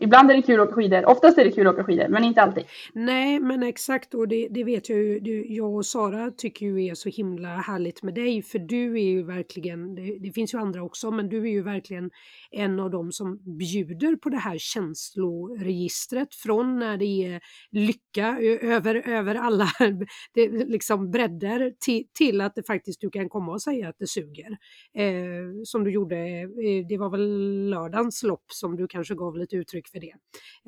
Ibland är det kul att åka skidor, oftast är det kul att åka skidor, men inte alltid. Nej, men exakt och det, det vet jag ju, du, jag och Sara tycker ju är så himla härligt med dig, för du är ju verkligen, det, det, finns ju andra också, men du är ju verkligen en av dem som bjuder på det här känsloregistret från när det är lycka över, över alla det, liksom bredder till, till att det faktiskt du kan komma och säga att det suger. Eh, som du gjorde, eh, det var väl lördagens lopp som du kanske gav lite ut uttryck för det.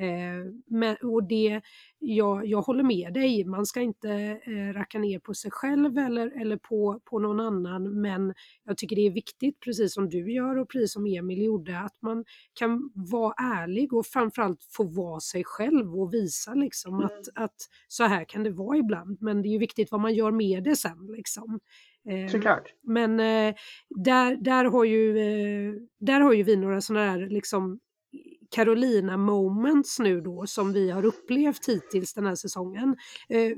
Eh, men, och det jag, jag håller med dig, man ska inte eh, racka ner på sig själv eller, eller på, på någon annan, men jag tycker det är viktigt, precis som du gör och precis som Emil gjorde, att man kan vara ärlig och framförallt få vara sig själv och visa liksom mm. att, att så här kan det vara ibland, men det är ju viktigt vad man gör med det sen. Liksom. Eh, Såklart. Men eh, där, där, har ju, eh, där har ju vi några sådana här liksom Carolina moments nu då som vi har upplevt hittills den här säsongen. Eh,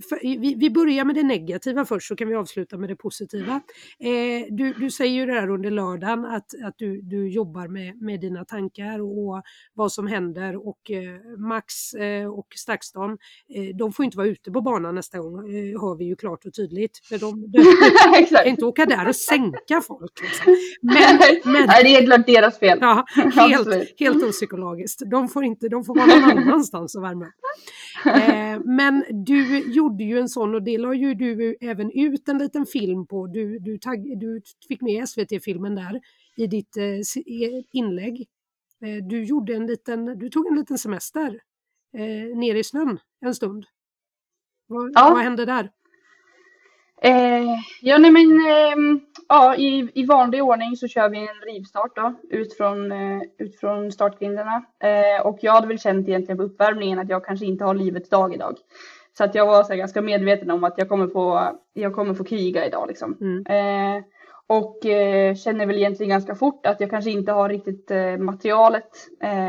vi, börjar med det negativa först så kan vi avsluta med det positiva. Eh, du, du säger ju det här under lördagen att, att du, du jobbar med, med dina tankar och vad som händer och eh, Max och Stakston de får inte vara ute på banan nästa gång hör vi ju klart och tydligt. För de, de, de kan inte åka där och sänka folk. Liksom. Men, men, Nej, det är helt deras fel. Ja, helt, helt opsykologiskt faktiskt. De får, inte, de får vara någon annanstans och värma eh, Men du gjorde ju en sån och det la ju du även ut en liten film på. Du, du, tagg, du fick med SVT-filmen där i ditt eh, inlägg. Eh, du, gjorde en liten, du tog en liten semester eh, ner i snön en stund. Vad, ja. vad hände där? Eh, ja, nej men eh, ja, i, i vanlig ordning så kör vi en rivstart då ut från, eh, ut från startgrindarna. Eh, och jag hade väl känt egentligen på uppvärmningen att jag kanske inte har livets dag idag. Så att jag var så ganska medveten om att jag kommer få, jag kommer få kriga idag liksom. Mm. Eh, och eh, känner väl egentligen ganska fort att jag kanske inte har riktigt materialet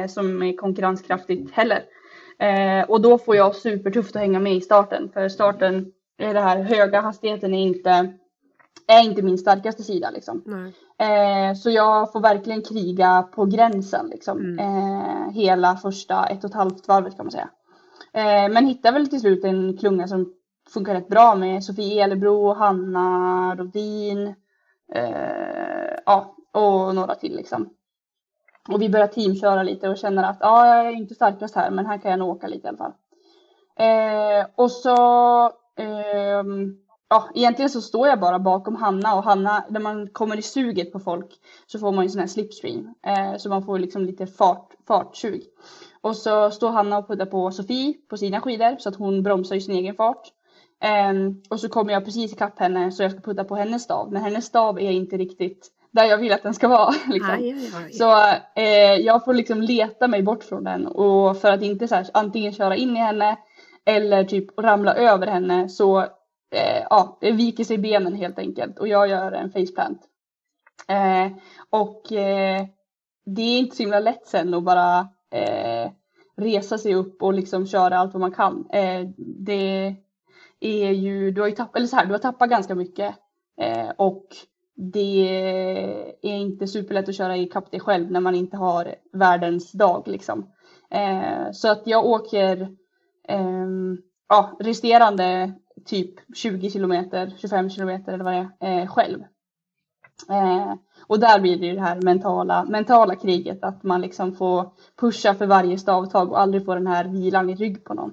som är konkurrenskraftigt heller. och då får jag supertufft att hänga med i starten för starten den här höga hastigheten är inte, är inte min starkaste sida. Liksom. Eh, så jag får verkligen kriga på gränsen liksom. Mm. Eh, hela första ett och ett halvt varvet kan man säga. Eh, men hittar väl till slut en klunga som funkar rätt bra med Sofie Elebro, Hanna Rodin eh, ja, och några till liksom. Och vi börjar teamköra lite och känner att ja, jag är inte starkast här men här kan jag nog åka lite i alla fall. Eh, och så ja, egentligen så står jag bara bakom Hanna och Hanna, när man kommer i suget på folk så får man ju sån här slipstream. Eh, så man får liksom lite fart, fartsug. Och så står Hanna och puttar på Sofie på sina skidor så att hon bromsar i sin egen fart. Eh, och så kommer jag precis ikapp henne så jag ska putta på hennes stav. Men hennes stav är inte riktigt där jag vill att den ska vara. Liksom. Aj, aj, aj. Så eh, jag får liksom leta mig bort från den och för att inte så här, antingen köra in i henne eller typ ramla över henne så eh, ja, det viker sig benen helt enkelt och jag gör en faceplant. Eh, och eh, det är inte så himla lätt sen att bara eh, resa sig upp och liksom köra allt vad man kan. Eh, det är ju, du har ju tappat, eller så här, du har tappat ganska mycket eh, och det är inte superlätt att köra i kapp själv när man inte har världens dag liksom. Eh, så att jag åker Ehm, ja, resterande typ 20 kilometer, 25 kilometer eller vad det är, eh, själv. Eh, och där blir det ju det här mentala, mentala kriget, att man liksom får pusha för varje stavtag och aldrig få den här vilan i rygg på någon.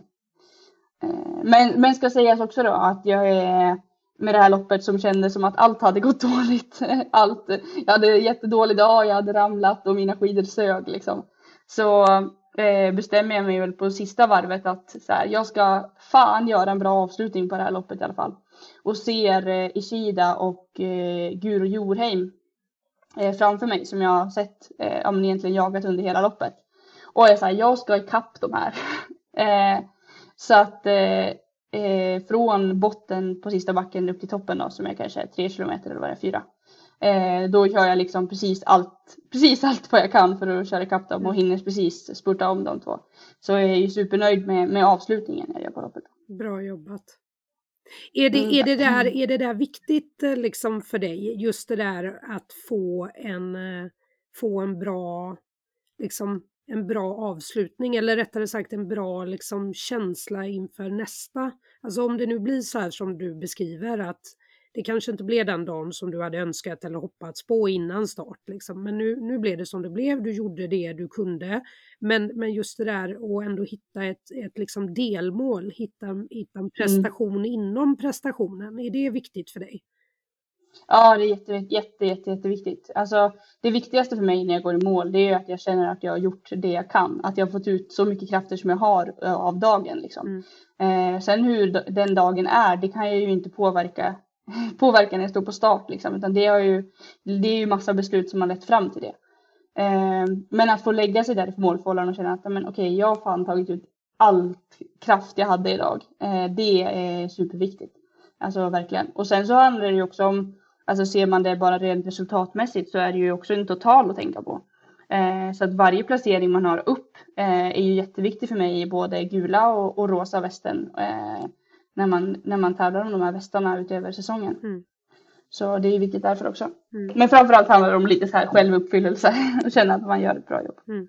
Eh, men, men ska sägas också då att jag är med det här loppet som kändes som att allt hade gått dåligt. Allt, jag hade en jättedålig dag, jag hade ramlat och mina skidor sög liksom. Så Eh, bestämmer jag mig väl på sista varvet att så här, jag ska fan göra en bra avslutning på det här loppet i alla fall. Och ser eh, Ishida och eh, Guro Jorheim eh, framför mig som jag har sett, eh, ja men egentligen jagat under hela loppet. Och jag säger jag ska ikapp de här. eh, så att eh, eh, från botten på sista backen upp till toppen då som är kanske tre kilometer eller vad det är, fyra. Eh, då kör jag liksom precis allt, precis allt vad jag kan för att köra ikapp dem och mm. hinner precis spurta om de två. Så jag är ju supernöjd med, med avslutningen jag gör på loppet. Bra jobbat. Är det, mm. är, det där, är det där viktigt eh, liksom för dig, just det där att få en, eh, få en bra liksom, en bra avslutning eller rättare sagt en bra liksom, känsla inför nästa. Alltså om det nu blir så här som du beskriver att det kanske inte blev den dagen som du hade önskat eller hoppats på innan start. Liksom. Men nu, nu blev det som det blev, du gjorde det du kunde. Men, men just det där att ändå hitta ett, ett liksom delmål, hitta, hitta en mm. prestation mm. inom prestationen, är det viktigt för dig? Ja, det är jätte, jätte, jätte, jätteviktigt. Alltså, det viktigaste för mig när jag går i mål, det är att jag känner att jag har gjort det jag kan. Att jag har fått ut så mycket krafter som jag har eh, av dagen. Liksom. Mm. Eh, sen hur den dagen är, det kan jag ju inte påverka, påverkan när jag stod på start. Liksom. Utan det, har ju, det är ju massa beslut som har lett fram till det. Eh, men att få lägga sig där i målfållan och känna att men, okej, jag har fan tagit ut all kraft jag hade idag. Eh, det är superviktigt. Alltså verkligen. Och sen så handlar det ju också om Alltså ser man det bara rent resultatmässigt så är det ju också en total att tänka på. Eh, så att varje placering man har upp eh, är ju jätteviktig för mig i både gula och, och rosa västen eh, när, man, när man tävlar om de här västarna utöver säsongen. Mm. Så det är viktigt därför också. Mm. Men framförallt handlar det om lite så här självuppfyllelse och känna att man gör ett bra jobb. Mm.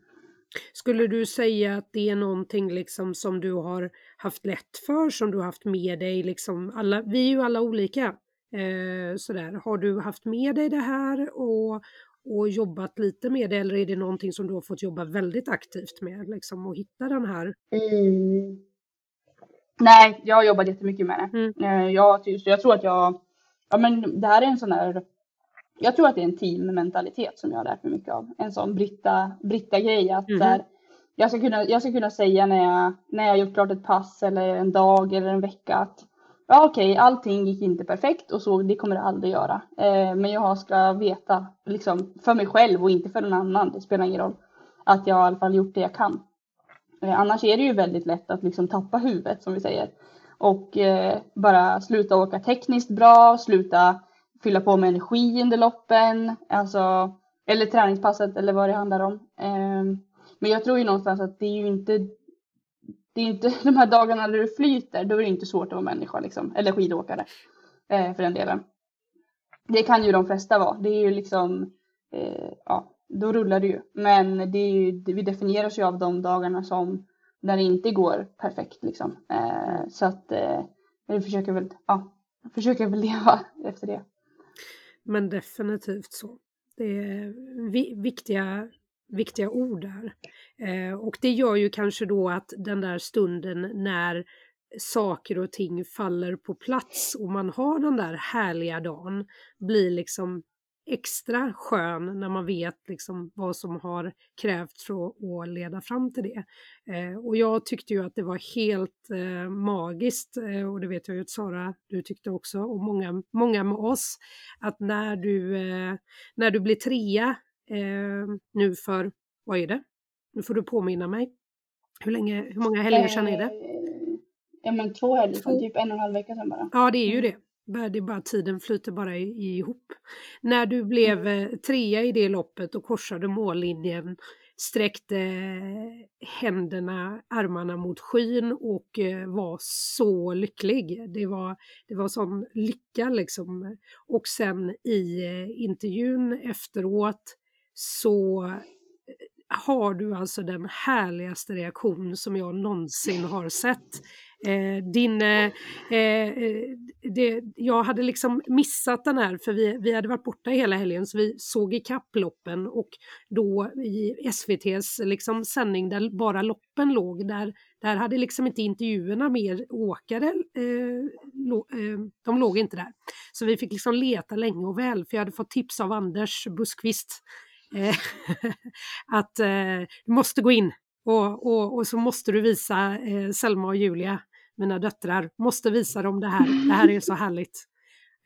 Skulle du säga att det är någonting liksom som du har haft lätt för, som du har haft med dig liksom alla, vi är ju alla olika. Eh, sådär. Har du haft med dig det här och, och jobbat lite med det eller är det någonting som du har fått jobba väldigt aktivt med, liksom att hitta den här? Mm. Nej, jag har jobbat jättemycket med det. Mm. Eh, jag, jag tror att jag, ja men det här är en sån här, jag tror att det är en teammentalitet som jag har lärt mig mycket av. En sån Britta, Britta-grej att mm. där, jag, ska kunna, jag ska kunna säga när jag, när jag gjort klart ett pass eller en dag eller en vecka att ja okej, okay, allting gick inte perfekt och så, det kommer det aldrig göra. Eh, men jag ska veta, liksom för mig själv och inte för någon annan, det spelar ingen roll, att jag i alla fall gjort det jag kan. Eh, annars är det ju väldigt lätt att liksom tappa huvudet som vi säger. Och eh, bara sluta åka tekniskt bra, sluta fylla på med energi under loppen, alltså, eller träningspasset eller vad det handlar om. Eh, men jag tror ju någonstans att det är ju inte det är inte de här dagarna när du flyter, då är det inte svårt att vara människa liksom, eller skidåkare eh, för den delen. Det kan ju de flesta vara. Det är ju liksom, eh, ja, då rullar det ju. Men det är ju, vi definieras ju av de dagarna som när det inte går perfekt liksom. Eh, så att eh, jag försöker väl, ja, försöker väl leva efter det. Men definitivt så. Det är viktiga viktiga ord där. Eh, och det gör ju kanske då att den där stunden när saker och ting faller på plats och man har den där härliga dagen blir liksom extra skön när man vet liksom vad som har krävts för att leda fram till det. Eh, och jag tyckte ju att det var helt eh, magiskt eh, och det vet jag ju att Sara, du tyckte också och många, många med oss att när du, eh, när du blir trea eh, nu för, vad är det? Nu får du påminna mig. Hur, länge, hur många helger sedan är det? Eh, ja men två helger sedan, typ en och en halv vecka sedan bara. Ja det är ju mm. det. Det är bara tiden flyter bara ihop. När du blev mm. Eh, trea i det loppet och korsade mållinjen, sträckte händerna, armarna mot skyn och eh, var så lycklig. Det var, det var sån lycka liksom. Och sen i eh, intervjun efteråt så har du alltså den härligaste reaktion som jag någonsin har sett. Eh, din, eh, eh, det, jag hade liksom missat den här för vi, vi hade varit borta hela helgen så vi såg i loppen och då i SVTs liksom sändning där bara loppen låg där, där hade liksom inte intervjuerna med åkare, eh, lo, eh, de låg inte där. Så vi fick liksom leta länge och väl för jag hade fått tips av Anders Buskvist eh, att eh, du måste gå in och, och, och, så måste du visa eh, Selma och Julia mina döttrar måste visa dem det här. Det här är så härligt.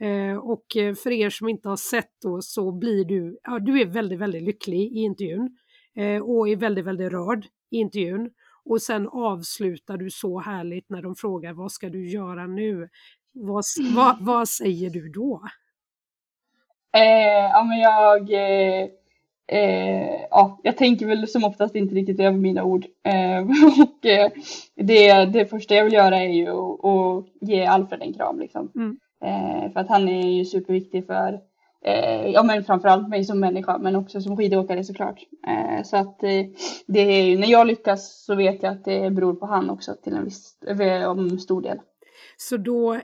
Eh, och eh, för er som inte har sett då så blir du, ja, du är väldigt, väldigt lycklig i intervjun eh, och är väldigt, väldigt rörd i intervjun. Och sen avslutar du så härligt när de frågar vad ska du göra nu? Vad, vad, vad säger du då? Eh, ja, men jag, eh, eh, ja, jag tänker väl som oftast inte riktigt över mina ord. Eh, och eh, det, det första jag vill göra är ju att ge Alfred en kram. Liksom. Mm. Eh, för att han är ju superviktig för eh, ja, men framförallt mig som människa men också som skidåkare såklart. Eh, så att det är när jag lyckas så vet jag att det beror på han också till en viss, om stor del. Så då,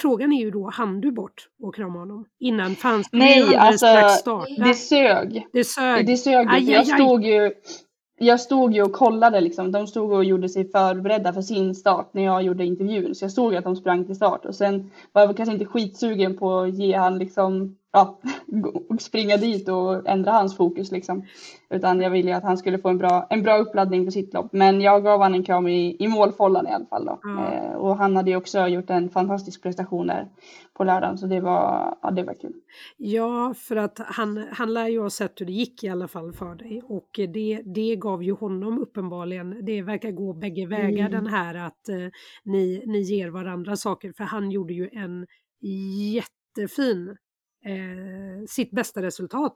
frågan är ju då, hann du bort och krama honom? Innan fanns Nej, alltså det sög. Det sög. Det sög. Aj, jag, stod ju, jag stod ju och kollade liksom. De stod och gjorde sig förberedda för sin start när jag gjorde intervjun. Så jag såg att de sprang till start och sen var jag kanske inte skitsugen på att ge han liksom ja, springa dit och ändra hans fokus liksom. Utan jag ville att han skulle få en bra, en bra uppladdning för sitt lopp. Men jag gav han en kram i, i målfållan i alla fall då. Mm. Eh, och han hade ju också gjort en fantastisk prestation där på lördagen så det var, ja, det var kul. Ja, för att han, han lär ju ha sett hur det gick i alla fall för dig och det, det gav ju honom uppenbarligen, det verkar gå bägge vägar mm. den här att eh, ni, ni ger varandra saker för han gjorde ju en jättefin eh, sitt bästa resultat.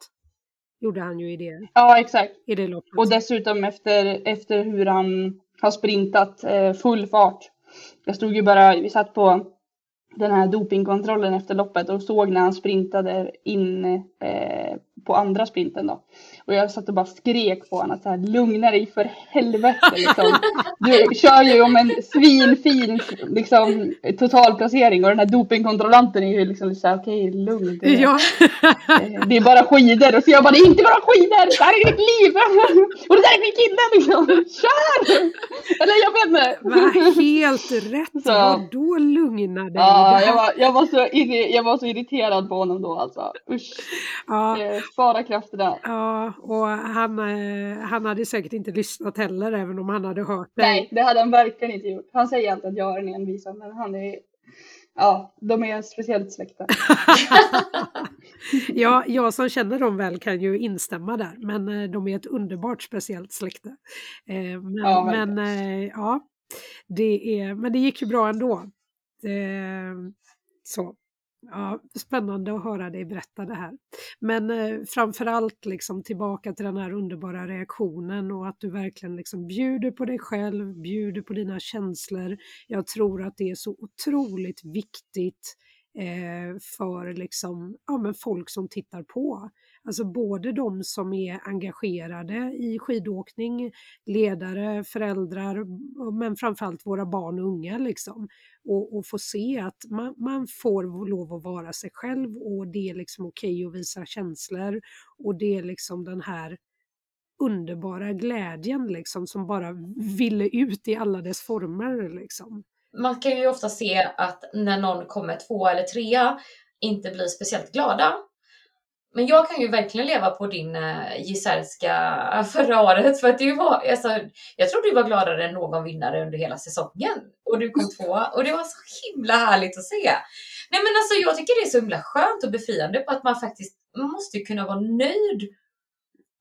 Gjorde han ju i det. Ja, exakt. I det loppet. Och dessutom efter, efter hur han har sprintat eh, full fart. Jag stod ju bara, vi satt på den här dopingkontrollen efter loppet och såg när han sprintade in eh, på andra sprinten då. Och jag satt och bara skrek på honom att så här, lugna dig för helvete liksom. Du kör ju om en svinfin liksom, totalplacering och den här dopingkontrollanten är ju liksom såhär okej okay, lugn. Det, ja. Eh, det är bara skidor och så jag bara det är inte bara skidor, det här är mitt liv! Och det där är min kille liksom, kör! Eller jag vet inte. Va, helt rätt, så. vadå lugna dig? Ja, jag var, jag, var så, jag var så irriterad på honom då alltså. Usch. Ja. Spara krafterna. Ja, och han, eh, han hade säkert inte lyssnat heller även om han hade hört det. Nej, det hade han verkligen inte gjort. Han säger alltid att jag är en envisad men han är Ja, de är speciellt släkta. ja, jag som känner dem väl kan ju instämma där, men eh, de är ett underbart speciellt släkte. Eh, men ja, men, ja, det är, men det gick ju bra ändå. Så. Ja, spännande att höra dig berätta det här. Men eh, framförallt liksom tillbaka till den här underbara reaktionen och att du verkligen liksom bjuder på dig själv, bjuder på dina känslor. Jag tror att det är så otroligt viktigt eh, för liksom, ja, men folk som tittar på. Alltså både de som är engagerade i skidåkning, ledare, föräldrar, men framförallt våra barn och unga liksom. Och, och få se att man, man, får lov att vara sig själv och det är liksom okej okay att visa känslor och det är liksom den här underbara glädjen liksom som bara ville ut i alla dess former liksom. Man kan ju ofta se att när någon kommer två eller trea inte blir speciellt glada men jag kan ju verkligen leva på din äh, Gisärska förra året för att du var, alltså, jag tror du var gladare än någon vinnare under hela säsongen och du kom tvåa och det var så himla härligt att se. Nej men alltså jag tycker det är så himla skönt och befriande på att man faktiskt, man måste kunna vara nöjd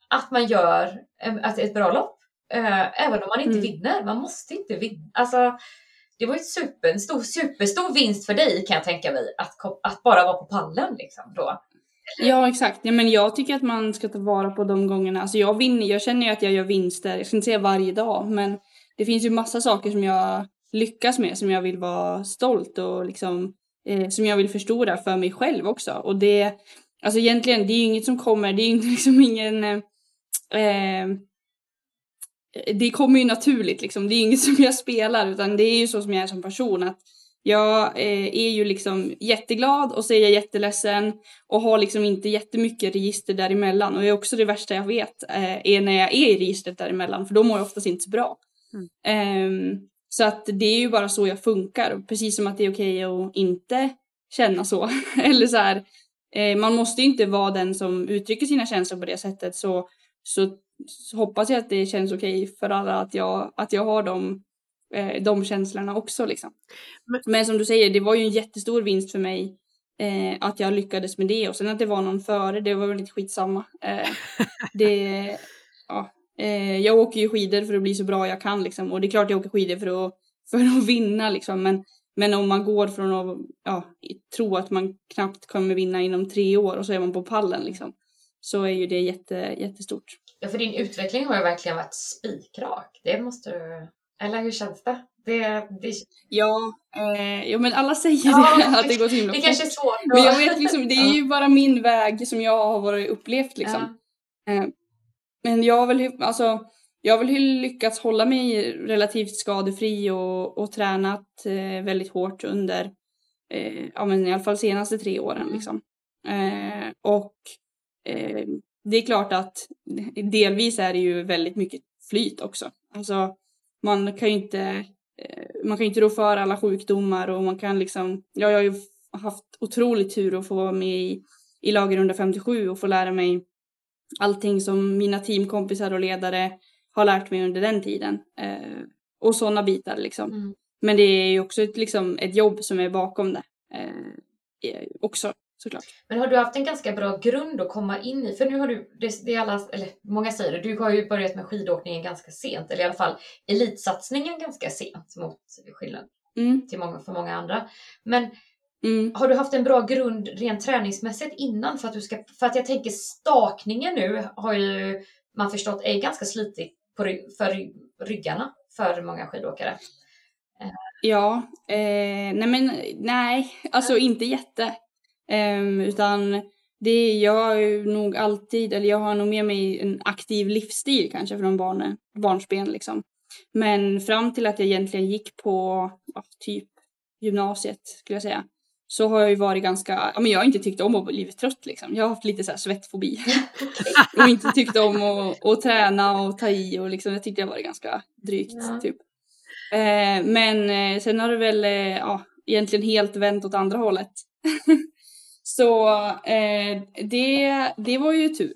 att man gör att ett bra lopp. Äh, även om man inte mm. vinner, man måste inte vinna. Alltså, det var ju super, en stor, superstor vinst för dig kan jag tänka mig att, att bara vara på pallen liksom då. Ja exakt, ja, men jag tycker att man ska ta vara på de gångerna. Alltså jag vinner, jag känner ju att jag gör vinster, jag ska inte säga varje dag men det finns ju massa saker som jag lyckas med som jag vill vara stolt och liksom eh, som jag vill förstora för mig själv också. Och det, alltså egentligen, det är ju inget som kommer, det är ju liksom ingen eh, eh, det kommer ju naturligt liksom. Det är inget som jag spelar utan det är ju så som jag är som person. Att jag eh, är ju liksom jätteglad och så är jag jätteledsen och har liksom inte jättemycket register däremellan. Och det är också det värsta jag vet eh, är när jag är i registret däremellan för då mår jag oftast inte så bra. Mm. Eh, så att det är ju bara så jag funkar. Precis som att det är okej okay att inte känna så. Eller så här, eh, man måste ju inte vara den som uttrycker sina känslor på det sättet. Så, så, så hoppas jag att det känns okej okay för alla att jag, att jag har de, eh, de känslorna också. Liksom. Men, Men, som du säger, det var ju en jättestor vinst för mig eh, att jag lyckades med det. Och sen att det var någon före, det var väl lite skitsamma. Eh, det, ja, Eh, jag åker ju skidor för att bli så bra jag kan liksom. Och det är klart jag åker skidor för att, för att vinna liksom. Men, men om man går från att ja, tro att man knappt kommer vinna inom tre år och så är man på pallen liksom. Så är ju det jätte, jättestort. Ja, för din utveckling har ju verkligen varit spikrak. Det måste du... Eller hur känns det? Det, det... Ja, eh, ja, men alla säger ja, det, att det går så himla Det fort. kanske är svårt. Då. Men jag vet liksom, det är ju bara min väg som jag har varit upplevt liksom. Ja. Eh, men jag har väl, alltså, jag har väl lyckats hålla mig relativt skadefri och, och tränat eh, väldigt hårt under, eh, ja men i alla fall senaste tre åren mm. liksom. Eh, och eh, det är klart att delvis är det ju väldigt mycket flyt också. Alltså man kan ju inte, eh, man kan inte rå för alla sjukdomar och man kan liksom, ja, jag har ju haft otroligt tur att få vara med i, i lager 157 och få lära mig allting som mina teamkompisar och ledare har lärt mig under den tiden. Eh, och sådana bitar liksom. Mm. Men det är ju också ett, liksom, ett jobb som är bakom det eh, också såklart. Men har du haft en ganska bra grund att komma in i? För nu har du, det, det alla, eller många säger det, du har ju börjat med skidåkningen ganska sent, eller i alla fall elitsatsningen ganska sent mot skillnad mm. till många, för många andra. Men Mm. Har du haft en bra grund rent träningsmässigt innan? För att, du ska, för att jag tänker stakningen nu har ju man förstått är ganska slitigt på, för ryggarna för många skidåkare. Ja, eh, nej men nej, alltså inte jätte. Eh, utan det, jag har nog alltid, eller jag har nog med mig en aktiv livsstil kanske från barn, barnsben liksom. Men fram till att jag egentligen gick på ja, typ gymnasiet skulle jag säga så har jag ju varit ganska, ja men jag har inte tyckt om att bli trött liksom. Jag har haft lite så här svettfobi. och inte tyckt om att, att träna och ta i och liksom, jag tyckte jag varit ganska drygt ja. typ. Eh, men sen har det väl, eh, ja, egentligen helt vänt åt andra hållet. så eh, det, det var ju tur.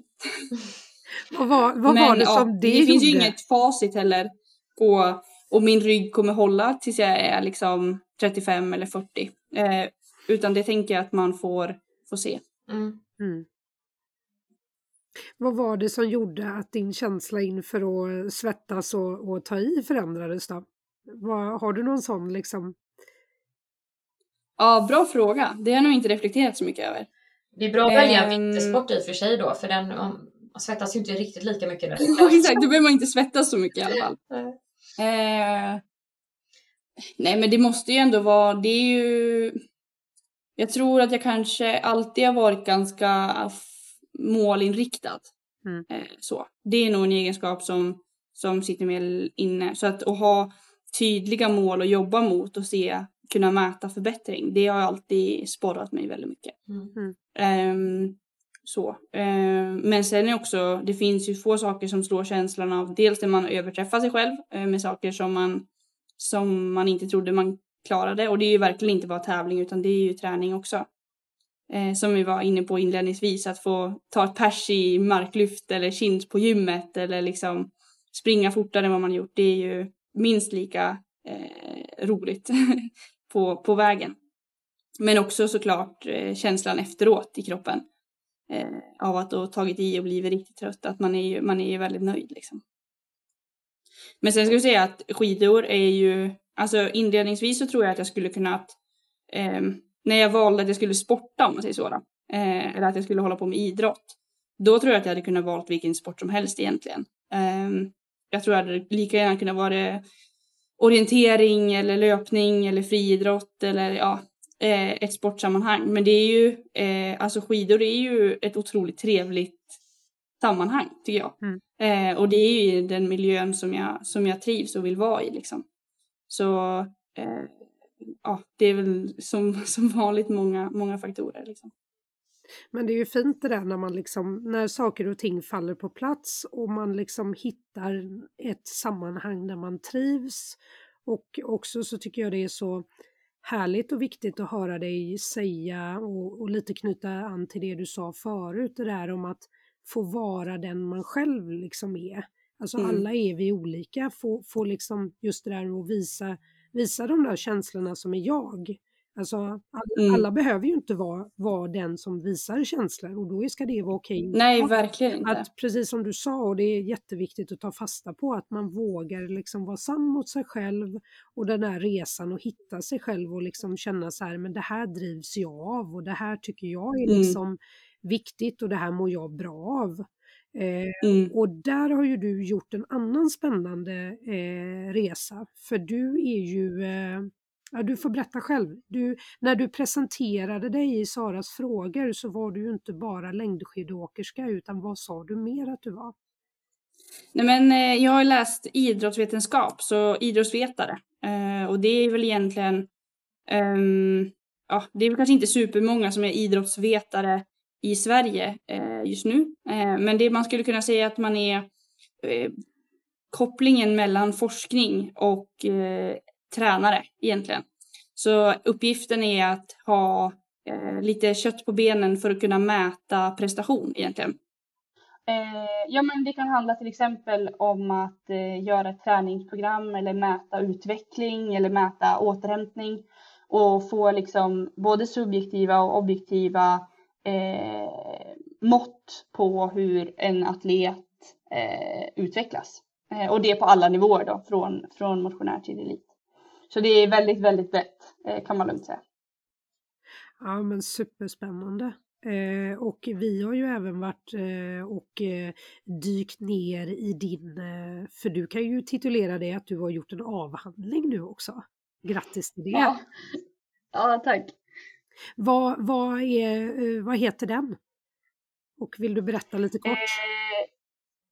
vad var, vad men, var det som ja, det Det finns ju inget facit heller på och min rygg kommer hålla tills jag är liksom 35 eller 40. Eh, utan det tänker jag att man får, får se. Mm. Mm. Vad var det som gjorde att din känsla inför att svettas och, och ta i förändrades då? Vad, har du någon sån liksom? Ja, bra fråga. Det har jag nog inte reflekterat så mycket över. Det är bra att välja en ehm. vintersport i och för sig då, för den um, svettas ju inte riktigt lika mycket. När ja, exakt, då behöver man inte svettas så mycket i alla fall. eh, nej, men det måste ju ändå vara, det är ju jag tror att jag kanske alltid har varit ganska målinriktad. Mm. Eh, så. Det är nog en egenskap som, som sitter med inne. Så att, att ha tydliga mål att jobba mot och se, kunna mäta förbättring, det har alltid sporrat mig väldigt mycket. Mm. Um, så. Um, men sen är också, det finns ju få saker som slår känslan av dels när man överträffar sig själv uh, med saker som man, som man inte trodde man klarade. Och det är ju verkligen inte bara tävling utan det är ju träning också. Eh, som vi var inne på inledningsvis, att få ta ett pers i marklyft eller kind på gymmet eller liksom springa fortare än vad man gjort. Det är ju minst lika eh, roligt på, på vägen. Men också såklart eh, känslan efteråt i kroppen. Eh, av att ha tagit i och blivit riktigt trött. Att man är ju, man är ju väldigt nöjd liksom. Men sen ska vi säga att skidor är ju Alltså inledningsvis så tror jag att jag skulle kunna att eh, när jag valde att jag skulle sporta om man säger så då, eh, eller att jag skulle hålla på med idrott, då tror jag att jag hade kunnat valt vilken sport som helst egentligen. Eh, jag tror jag hade lika gärna kunnat vara orientering eller löpning eller friidrott eller ja, eh, ett sportsammanhang. Men det är ju, eh, alltså skidor är ju ett otroligt trevligt sammanhang tycker jag. Mm. Eh, och det är ju den miljön som jag, som jag trivs och vill vara i liksom. Så ja, det är väl som, som vanligt många, många faktorer liksom. Men det är ju fint det där när man liksom, när saker och ting faller på plats och man liksom hittar ett sammanhang där man trivs. Och också så tycker jag det är så härligt och viktigt att höra dig säga och, och lite knyta an till det du sa förut, det där om att få vara den man själv liksom är. Alltså mm. alla är vi olika, få, få liksom just det där att visa, visa de där känslorna som är jag. Alltså alla, mm. alla behöver ju inte vara, vara den som visar känslor och då ska det vara okej. Okay. Nej, verkligen inte. Att, precis som du sa, och det är jätteviktigt att ta fasta på, att man vågar liksom vara sann mot sig själv och den där resan och hitta sig själv och liksom känna så här, men det här drivs jag av och det här tycker jag är mm. liksom viktigt och det här mår jag bra av. Eh, mm. Och där har ju du gjort en annan spännande eh, resa, för du är ju eh, Ja, du får berätta själv. Du, när du presenterade dig i Saras frågor så var du ju inte bara längdskidåkerska utan vad sa du mer att du var? Nej men eh, jag har läst idrottsvetenskap, så idrottsvetare. Eh, och det är väl egentligen, um, ja det är väl kanske inte supermånga som är idrottsvetare i Sverige eh, just nu. Eh, men det man skulle kunna säga att man är eh, kopplingen mellan forskning och tränare egentligen. Så uppgiften är att ha eh, lite kött på benen för att kunna mäta prestation egentligen. Eh, ja, men det kan handla till exempel om att eh, göra ett träningsprogram eller mäta utveckling eller mäta återhämtning och få liksom både subjektiva och objektiva eh, mått på hur en atlet eh, utvecklas. Eh, och det på alla nivåer då, från, från motionär till elit. Så det är väldigt, väldigt brett eh, kan man lugnt säga. Ja men superspännande. Eh, och vi har ju även varit eh, och eh, dykt ner i din, eh, för du kan ju titulera det att du har gjort en avhandling nu också. Grattis till det! Ja, ja tack! Vad, vad, är, eh, vad heter den? Och vill du berätta lite kort?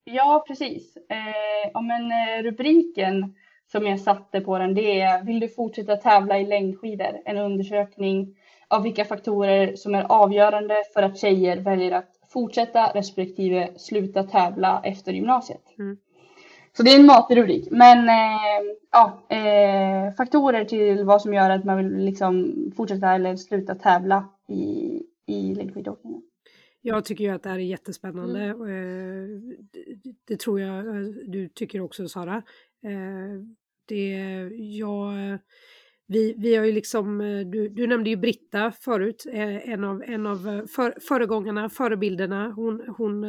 ja, precis. Eh, men rubriken som jag satte på den, det är Vill du fortsätta tävla i längdskidor? En undersökning av vilka faktorer som är avgörande för att tjejer väljer att fortsätta respektive sluta tävla efter gymnasiet. Mm. Så det är en matig rubrik. Men eh, ja, eh, faktorer till vad som gör att man vill liksom fortsätta eller sluta tävla i, i längdskidåkningen. Jag tycker ju att det här är jättespännande. Mm. Eh, det, det, tror jag eh, du tycker också Sara. Eh, det, jag, vi, vi har ju liksom, eh, du, du nämnde ju Britta förut, eh, en av, en av för, föregångarna, förebilderna. Hon, hon,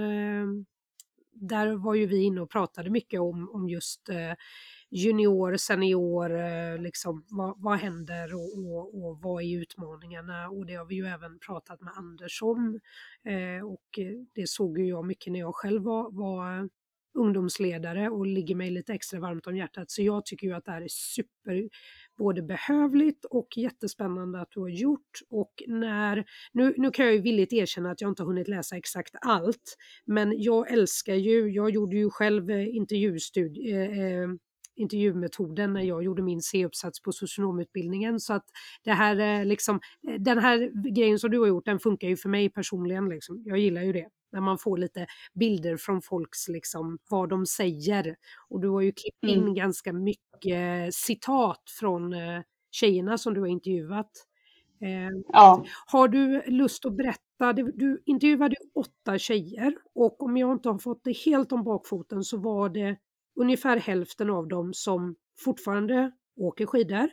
där var ju vi inne och pratade mycket om, om just junior, senior, liksom, vad, vad händer och, och, och, vad är utmaningarna? Och det har vi ju även pratat med Anders om. Eh, och det såg ju jag mycket när jag själv var, var ungdomsledare och ligger mig lite extra varmt om hjärtat. Så jag tycker ju att det här är super både behövligt och jättespännande att du har gjort. Och när, nu, nu kan jag ju villigt erkänna att jag inte har hunnit läsa exakt allt, men jag älskar ju, jag gjorde ju själv eh, intervjustudie, eh, eh, intervjumetoden när jag gjorde min C-uppsats på socionomutbildningen. Så att det här, eh, liksom, den här grejen som du har gjort, den funkar ju för mig personligen. Liksom. Jag gillar ju det när man får lite bilder från folks, liksom, vad de säger. Och du har ju klippt in mm. ganska mycket citat från eh, tjejerna som du har intervjuat. Eh, ja. Har du lust att berätta, du intervjuade åtta tjejer och om jag inte har fått det helt om bakfoten så var det ungefär hälften av dem som fortfarande åker skidor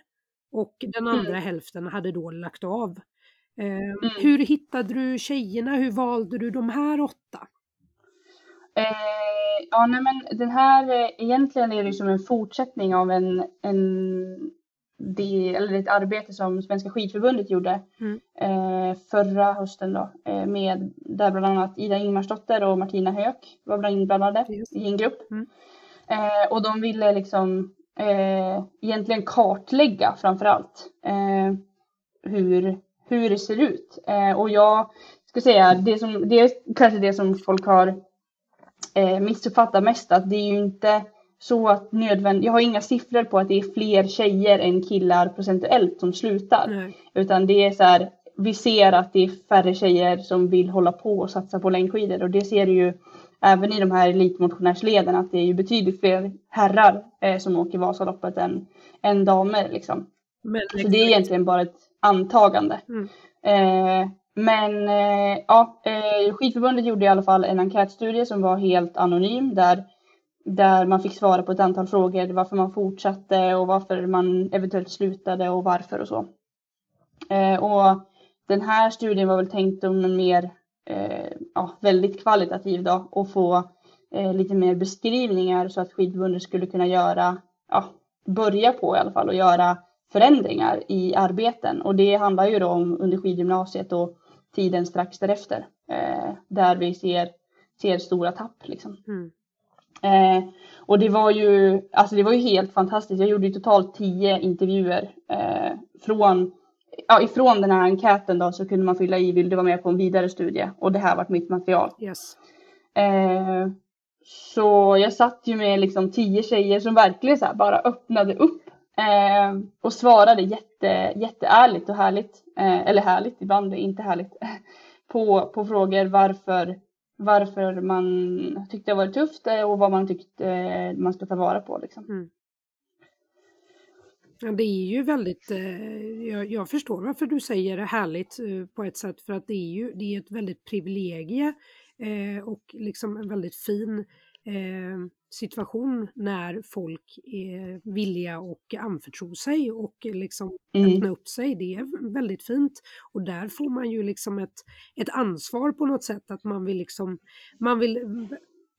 och den andra mm. hälften hade då lagt av. Eh, mm. Hur hittade du tjejerna? Hur valde du de här åtta? Eh, ja, nej, men den här, eh, egentligen är det som en fortsättning av en, en det, eller ett arbete som Svenska skidförbundet gjorde mm. eh, förra hösten då, eh, med där bland annat Ida Ingmarsdotter och Martina Höök var inblandade i en grupp. Mm. Eh, och de ville liksom egentligen kartlägga framför allt hur, hur det ser ut. Eh, och jag ska säga, det, som, det är kanske det som folk har eh, missuppfattat mest, att det är ju inte så att nödvändigt, jag har inga siffror på att det är fler tjejer än killar procentuellt som slutar. Nej. Utan det är så här, vi ser att det är färre tjejer som vill hålla på och satsa på längdskidor och det ser du ju även i de här elitmotionärsleden att det är ju betydligt fler herrar eh, som åker Vasaloppet än, än damer liksom. Men, så det är egentligen bara ett antagande. Mm. Eh, men eh, ja, eh, skidförbundet gjorde i alla fall en enkätstudie som var helt anonym där där man fick svara på ett antal frågor varför man fortsatte och varför man eventuellt slutade och varför och så. Eh, och den här studien var väl tänkt om en mer eh, ja, väldigt kvalitativ då och få eh, lite mer beskrivningar så att skidförbundet skulle kunna göra, ja, börja på i alla fall och göra förändringar i arbeten och det handlar ju då om under skidgymnasiet och tiden strax därefter eh, där vi ser, ser stora tapp liksom. Mm. Eh, och det var ju, alltså det var ju helt fantastiskt. Jag gjorde ju totalt tio intervjuer eh, från, ja, ifrån den här enkäten då så kunde man fylla i, vill du vara med på en vidare studie? Och det här var mitt material. Yes. Eh, så jag satt ju med liksom tio tjejer som verkligen så bara öppnade upp eh, och svarade jätte, jätteärligt och härligt, eh, eller härligt, ibland inte härligt, på, på frågor varför varför man tyckte det var tufft eh, och vad man tyckte eh, man skulle ta vara på. Liksom. Mm. Ja, det är ju väldigt, eh, jag, jag, förstår varför du säger det härligt eh, på ett sätt för att det är ju det är ett väldigt privilegie och liksom en väldigt fin situation när folk är villiga och anförtro sig och liksom mm. öppna upp sig. Det är väldigt fint. Och där får man ju liksom ett, ett ansvar på något sätt att man vill liksom, man vill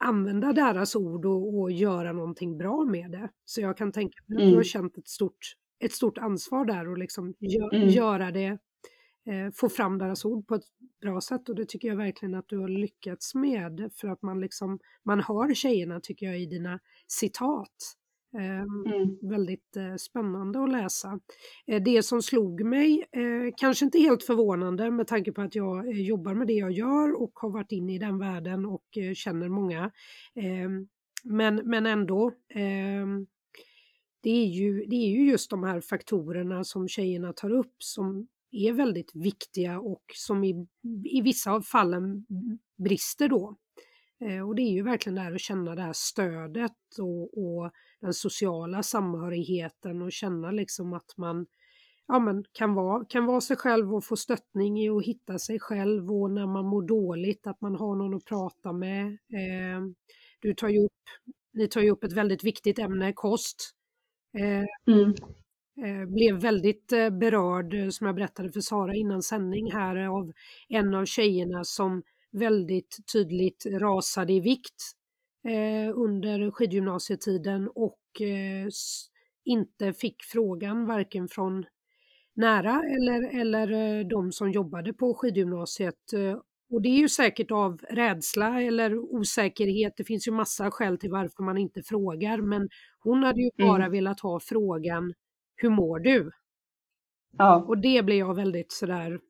använda deras ord och, och göra någonting bra med det. Så jag kan tänka mig att mm. du har mm. känt ett stort, ett stort ansvar där och liksom gö mm. göra det eh, få fram deras ord på ett bra sätt och det tycker jag verkligen att du har lyckats med för att man liksom, man hör tjejerna tycker jag i dina citat. Eh, mm. Väldigt eh, spännande att läsa. Eh, det som slog mig, eh, kanske inte helt förvånande med tanke på att jag jobbar med det jag gör och har varit inne i den världen och känner många. men, men ändå, det är, ju, det är ju just de här faktorerna som tjejerna tar upp som är väldigt viktiga och som i, i vissa av fallen brister då. Eh, och det är ju verkligen det här att känna det här stödet och, och den sociala samhörigheten och känna liksom att man ja, men kan, vara, kan vara sig själv och få stöttning i att hitta sig själv och när man mår dåligt att man har någon att prata med. Eh, du tar ju upp, ni tar ju upp ett väldigt viktigt ämne, kost. Eh, mm. Eh, blev väldigt eh, berörd, eh, som jag berättade för Sara innan sändning här, av en av tjejerna som väldigt tydligt rasade i vikt under skidgymnasietiden och inte fick frågan varken från nära eller, eller de som jobbade på skidgymnasiet. Och det är ju säkert av rädsla eller osäkerhet. Det finns ju massa skäl till varför man inte frågar, men hon hade ju bara mm. velat ha frågan hur mår du? Ja. Och det blir jag väldigt sådär,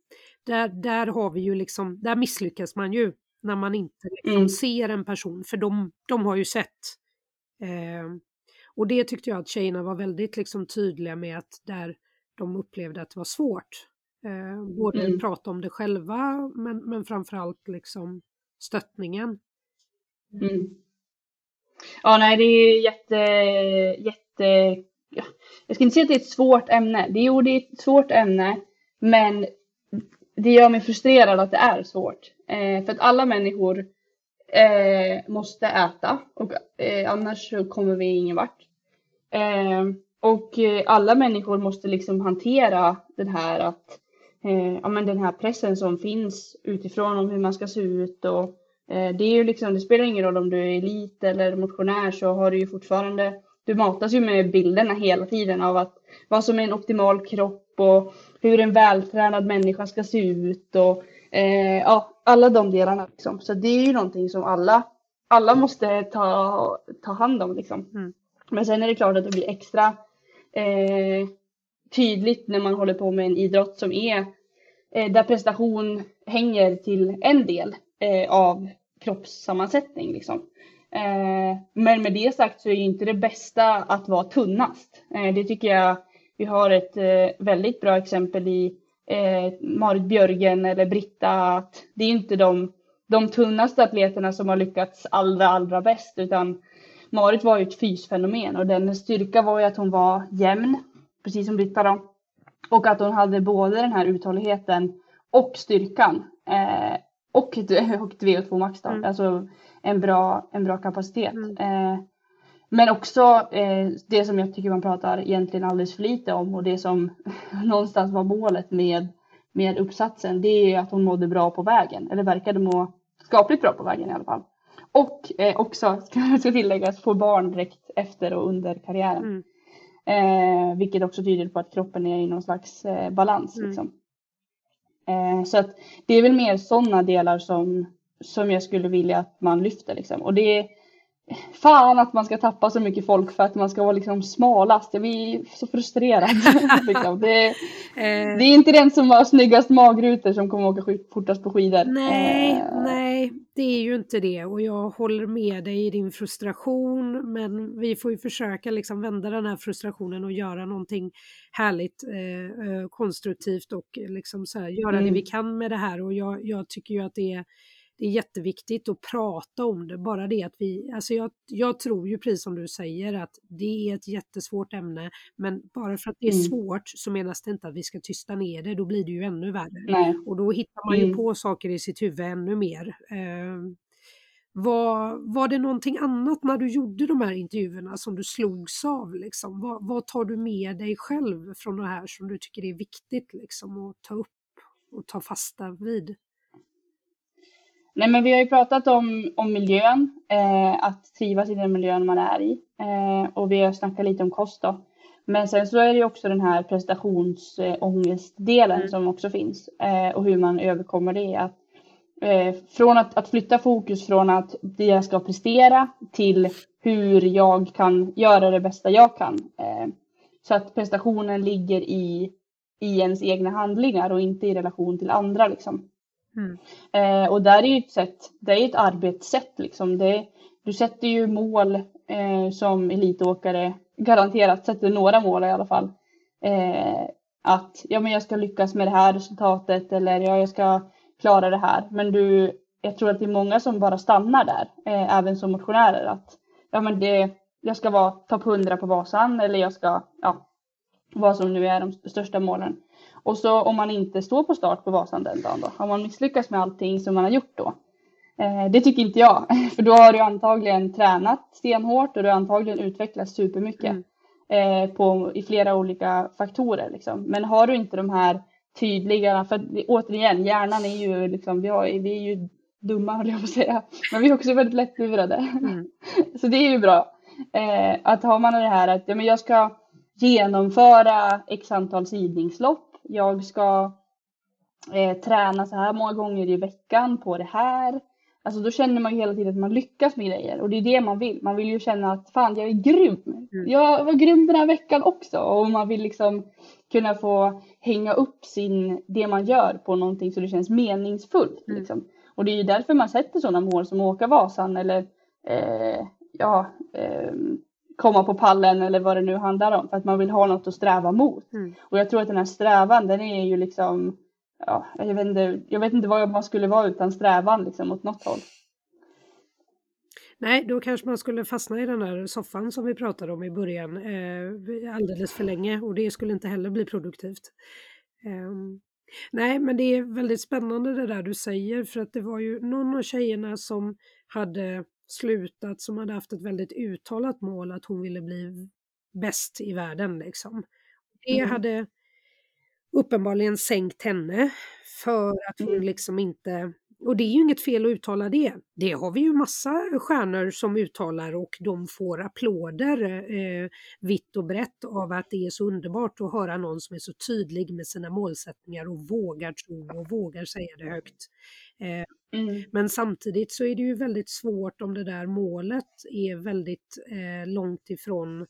där, där har vi ju liksom, där misslyckas man ju när man inte liksom mm. ser en person, för de, de har ju sett. Eh, och det tyckte jag att tjejerna var väldigt liksom tydliga med att där de upplevde att det var svårt. Eh, både mm. prata om det själva men, men framförallt liksom stöttningen. Mm. Ja, nej, det är jätte, jätte jag ska inte säga att det är ett svårt ämne. Det, jo, det är ett svårt ämne, men det gör mig frustrerad att det är svårt. Eh, för att alla människor eh, måste äta och eh, annars så kommer vi ingen vart. Eh, och eh, alla människor måste liksom hantera den här att eh, ja, men den här pressen som finns utifrån om hur man ska se ut och eh, det är ju liksom, det spelar ingen roll om du är elit eller motionär så har du ju fortfarande du matas ju med bilderna hela tiden av att vad som är en optimal kropp och hur en vältränad människa ska se ut och eh, ja, alla de delarna. Liksom. Så det är ju någonting som alla, alla måste ta, ta hand om. Liksom. Mm. Men sen är det klart att det blir extra eh, tydligt när man håller på med en idrott som är eh, där prestation hänger till en del eh, av kroppssammansättning. Liksom. Eh, men med det sagt så är inte det bästa att vara tunnast. Eh, det tycker jag vi har ett eh, väldigt bra exempel i Marit Björgen eller Britta. Att det är inte de, de tunnaste atleterna som har lyckats allra, allra bäst utan Marit var ju ett fysfenomen och den styrka var ju att hon var jämn, precis som Britta då. Och att hon hade både den här uthålligheten och styrkan. Eh, och och ett VO2 max då. Mm. Alltså en bra, en bra kapacitet. Mm. Eh, men också eh, det som jag tycker man pratar egentligen alldeles för lite om och det som någonstans var målet med, med uppsatsen. Det är att hon mådde bra på vägen. Eller verkade må skapligt bra på vägen i alla fall. Och eh, också, ska, ska tilläggas, få barn direkt efter och under karriären. Mm. Eh, vilket också tyder på att kroppen är i någon slags eh, balans. Mm. Liksom. Eh, så att det är väl mer sådana delar som, som jag skulle vilja att man lyfter. Liksom. Och det är fan att man ska tappa så mycket folk för att man ska vara liksom smalast. Jag blir så frustrerad. liksom. det, eh. det, är inte den som har snyggast magrutor som kommer åka fortast på skidor. Nej, eh. nej, det är ju inte det och jag håller med dig i din frustration men vi får ju försöka liksom vända den här frustrationen och göra någonting härligt, eh, eh konstruktivt och liksom så här, göra mm. det vi kan med det här och jag, jag tycker ju att det är det är jätteviktigt att prata om det. Bara det att vi, alltså jag, jag tror ju precis som du säger att det är ett jättesvårt ämne, men bara för att det är mm. svårt så menas det inte att vi ska tysta ner det, då blir det ju ännu värre. Nej. Och då hittar man ju mm. på saker i sitt huvud ännu mer. Eh, var, var det någonting annat när du gjorde de här intervjuerna som du slogs av? Liksom? Vad, vad tar du med dig själv från det här som du tycker är viktigt liksom, att ta upp och ta fasta vid? Nej, men vi har ju pratat om, om miljön, eh, att trivas i den miljön man är i. Eh, och vi har snackat lite om kost då. Men sen så är det ju också den här prestationsångestdelen mm. som också finns. Eh, och hur man överkommer det. Att, eh, från att, att flytta fokus från att det jag ska prestera till hur jag kan göra det bästa jag kan. Eh, så att prestationen ligger i, i ens egna handlingar och inte i relation till andra. Liksom. Mm. Eh, och där är ju ett sätt, det är ett arbetssätt liksom. Det, du sätter ju mål eh, som elitåkare, garanterat sätter några mål i alla fall. Eh, att ja, men jag ska lyckas med det här resultatet eller ja, jag ska klara det här. Men du, jag tror att det är många som bara stannar där, eh, även som motionärer. Att ja, men det, jag ska vara topp 100 på Vasan eller jag ska, ja, vad som nu är de största målen. Och så om man inte står på start på Vasan den dagen då, har man misslyckats med allting som man har gjort då? Eh, det tycker inte jag, för då har du antagligen tränat stenhårt och du har antagligen utvecklats supermycket mm. eh, på, i flera olika faktorer. Liksom. Men har du inte de här tydliga, för återigen, hjärnan är ju liksom, vi, har, vi är ju dumma höll jag på att säga, men vi är också väldigt lättlurade. Mm. så det är ju bra. Eh, att har man det här att ja, men jag ska genomföra x antal sidningslopp jag ska eh, träna så här många gånger i veckan på det här. Alltså då känner man ju hela tiden att man lyckas med grejer och det är det man vill. Man vill ju känna att fan jag är grym. Mm. Jag var grym den här veckan också och man vill liksom kunna få hänga upp sin, det man gör på någonting så det känns meningsfullt. Mm. Liksom. Och det är ju därför man sätter sådana mål som åka Vasan eller eh, ja, eh, komma på pallen eller vad det nu handlar om för att man vill ha något att sträva mot. Mm. Och jag tror att den här strävan den är ju liksom, ja, jag vet inte, jag vet inte vad man skulle vara utan strävan liksom åt något håll. Nej, då kanske man skulle fastna i den där soffan som vi pratade om i början eh, alldeles för länge och det skulle inte heller bli produktivt. Eh, nej, men det är väldigt spännande det där du säger för att det var ju någon av tjejerna som hade slutat som hade haft ett väldigt uttalat mål att hon ville bli bäst i världen. Liksom. Det mm. hade uppenbarligen sänkt henne för att hon mm. liksom inte och det är ju inget fel att uttala det. Det har vi ju massa stjärnor som uttalar och de får applåder eh, vitt och brett av att det är så underbart att höra någon som är så tydlig med sina målsättningar och vågar tro och vågar säga det högt. Eh, mm. Men samtidigt så är det ju väldigt svårt om det där målet är väldigt eh, långt ifrån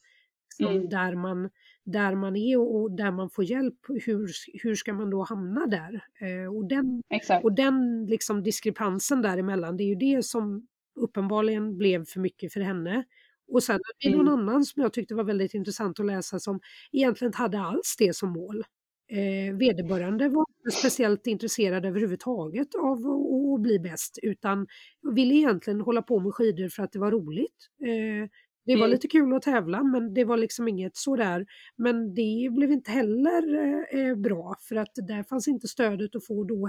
mm. där, man, där man är och, där man får hjälp, hur, hur ska man då hamna där? Eh, och den, och den liksom diskrepansen däremellan, det är ju det som uppenbarligen blev för mycket för henne. Och sen hade vi någon mm. annan som jag tyckte var väldigt intressant att läsa som egentligen inte hade alls det som mål. Eh, vederbörande var inte speciellt intresserad överhuvudtaget av att bli bäst utan ville egentligen hålla på med skidor för att det var roligt. Eh, det var mm. lite kul att tävla men det var liksom inget sådär. Men det blev inte heller eh, bra för att där fanns inte stödet att få då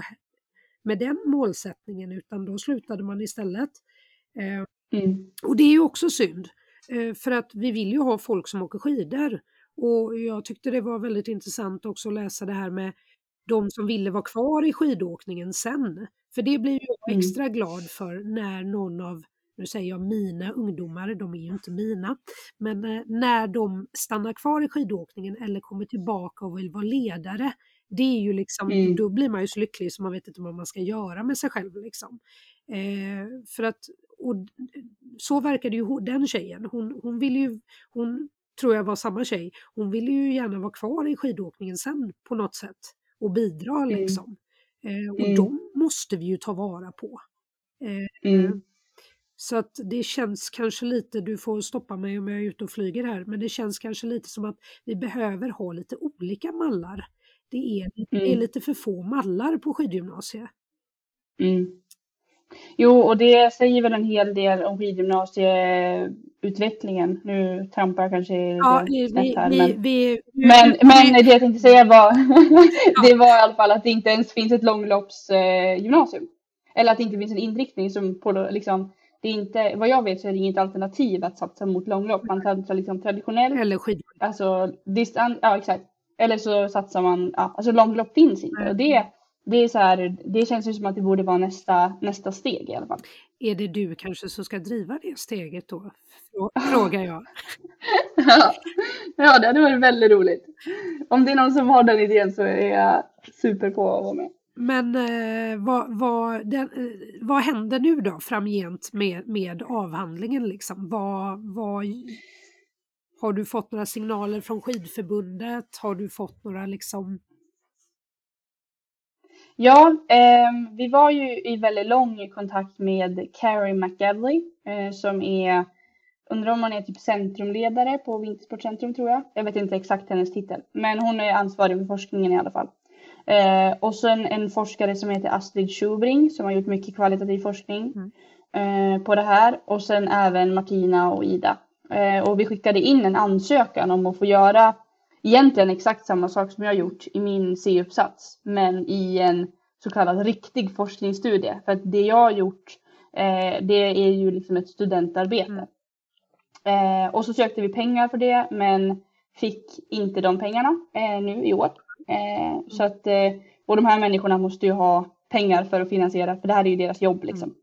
med den målsättningen utan då slutade man istället. Eh, mm. Och det är ju också synd. Eh, för att vi vill ju ha folk som åker skidor. Och jag tyckte det var väldigt intressant också att läsa det här med de som ville vara kvar i skidåkningen sen. För det blir jag mm. extra glad för när någon av nu säger jag mina ungdomar, de är ju inte mina, men eh, när de stannar kvar i skidåkningen eller kommer tillbaka och vill vara ledare, det är ju liksom, mm. då blir man ju så lycklig så man vet inte vad man ska göra med sig själv liksom. Eh, för att, och så verkade ju den tjejen, hon, hon ville ju, hon tror jag var samma tjej, hon ville ju gärna vara kvar i skidåkningen sen på något sätt och bidra mm. liksom. Eh, och mm. de måste vi ju ta vara på. Eh, mm. Så att det känns kanske lite, du får stoppa mig om jag är ute och flyger här, men det känns kanske lite som att vi behöver ha lite olika mallar. Det är, det är mm. lite för få mallar på skidgymnasiet. Mm. Jo, och det säger väl en hel del om skidgymnasieutvecklingen. Nu trampar jag kanske ja, snett här. Vi, men, vi, men, men det jag tänkte säga var, det var i alla fall att det inte ens finns ett långloppsgymnasium. Eller att det inte finns en inriktning som på liksom det är inte, vad jag vet så är det inget alternativ att satsa mot långlopp. Man satsar liksom traditionellt. Eller skidor. Alltså distans, ja exakt. Eller så satsar man, ja, alltså långlopp finns inte. Och det, det är så här, det känns ju som att det borde vara nästa, nästa steg i alla fall. Är det du kanske som ska driva det steget då? Frågar jag. ja, det hade varit väldigt roligt. Om det är någon som har den idén så är jag super på att vara med. Men eh, vad, vad, den, eh, vad händer nu då framgent med, med avhandlingen? Liksom? Vad, vad, har du fått några signaler från skidförbundet? Har du fått några liksom... Ja, eh, vi var ju i väldigt lång kontakt med Carrie McGavely eh, som är, undrar om hon är typ centrumledare på Vintersportcentrum tror jag. Jag vet inte exakt hennes titel, men hon är ansvarig för forskningen i alla fall. Eh, och sen en forskare som heter Astrid Schubring som har gjort mycket kvalitativ forskning mm. eh, på det här. Och sen även Martina och Ida. Eh, och vi skickade in en ansökan om att få göra egentligen exakt samma sak som jag har gjort i min C-uppsats. Men i en så kallad riktig forskningsstudie. För att det jag har gjort eh, det är ju liksom ett studentarbete. Mm. Eh, och så sökte vi pengar för det men fick inte de pengarna eh, nu i år. Eh, så att, eh, och de här människorna måste ju ha pengar för att finansiera, för det här är ju deras jobb liksom.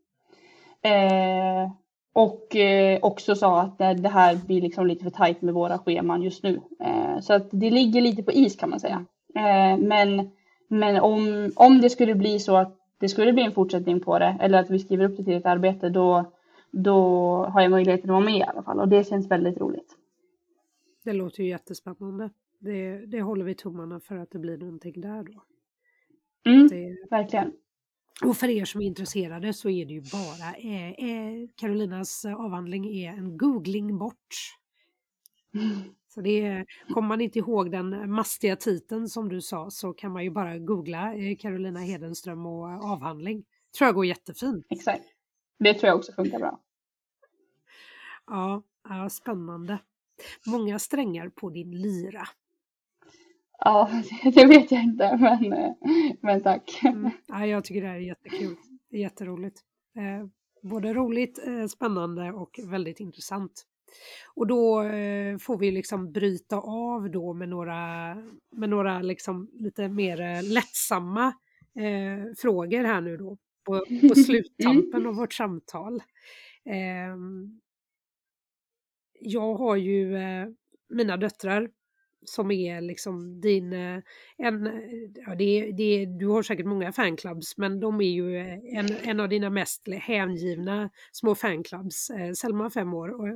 Eh, och eh, också sa att det här blir liksom lite för tajt med våra scheman just nu. Eh, så att det ligger lite på is kan man säga. Eh, men men om, om det skulle bli så att det skulle bli en fortsättning på det eller att vi skriver upp det till ett arbete då, då har jag möjligheten att vara med i alla fall och det känns väldigt roligt. Det låter ju jättespännande det, det håller vi tummarna för att det blir någonting där då. Mm, det, verkligen. Och för er som är intresserade så är det ju bara, eh, eh, Carolinas avhandling är en googling bort. Så det kommer man inte ihåg den mastiga titeln som du sa så kan man ju bara googla eh, Carolina Hedenström och avhandling. Tror jag går jättefint. Exakt. Det tror jag också funkar bra. Ja, ja spännande. Många strängar på din lyra. Ja, det vet jag inte, men, men tack. Mm. Ja, jag tycker det här är jättekul. Det är jätteroligt. Eh, både roligt, eh, spännande och väldigt intressant. Och då eh, får vi liksom bryta av då med några, med några liksom lite mer lättsamma frågor här nu då. på, på sluttampen mm. av vårt samtal. Eh, jag har ju mina döttrar som är liksom din, eh, en, eh, ja det, det, du har säkert många fanclubs men de är ju eh, en, en av dina mest hängivna små fanclubs. Selma 5 år och,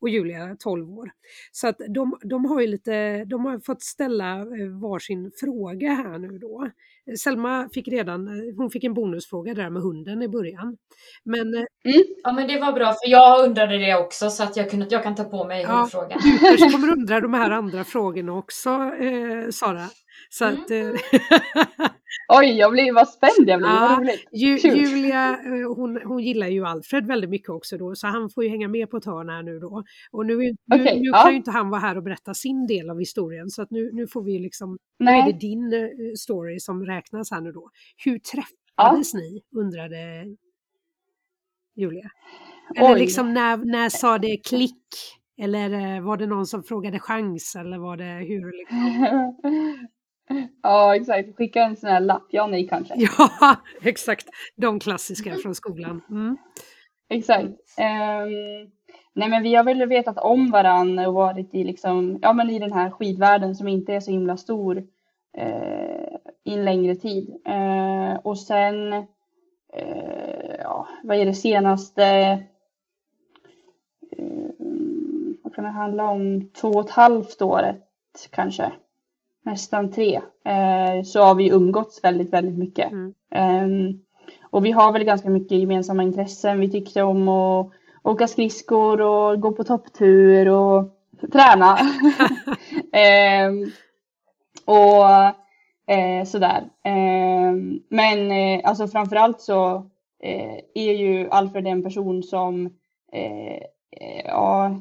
och Julia 12 år. Så att de, de har ju lite, de har fått ställa varsin fråga här nu då. Selma fick redan, hon fick en bonusfråga där med hunden i början. Men, mm. Ja men det var bra för jag undrade det också så att jag, kunde, jag kan ta på mig ja, hundfrågan. Du kommer undra de här andra frågorna också eh, Sara. Så mm. att, eh, Oj, jag blir, vad spänd jag blir, ja, Ju, Julia, eh, hon, hon gillar ju Alfred väldigt mycket också då, så han får ju hänga med på ett hörn här nu då. Och nu, nu, okay, nu ja. kan ju inte han vara här och berätta sin del av historien, så att nu, nu får vi liksom, Nej. nu är det din uh, story som räknas här nu då. Hur träffades ja. ni, undrade Julia? Eller Oj. liksom när, när sa det klick? Eller uh, var det någon som frågade chans eller var det hur? Liksom? Ja, exakt. Skicka en sån här lapp, ja nej kanske. Ja, exakt. De klassiska från skolan. Mm. Exakt. Um, nej men vi har väl vetat om varandra och varit i, liksom, ja, men i den här skidvärlden som inte är så himla stor uh, i en längre tid. Uh, och sen, uh, ja, vad är det senaste, vad kan det handla om, två och ett halvt året kanske nästan tre, eh, så har vi umgåtts väldigt, väldigt mycket. Mm. Eh, och vi har väl ganska mycket gemensamma intressen. Vi tycker om att åka skridskor och gå på topptur och träna. eh, och eh, sådär. Ehm, men eh, alltså framförallt så eh, är ju Alfred en person som ja,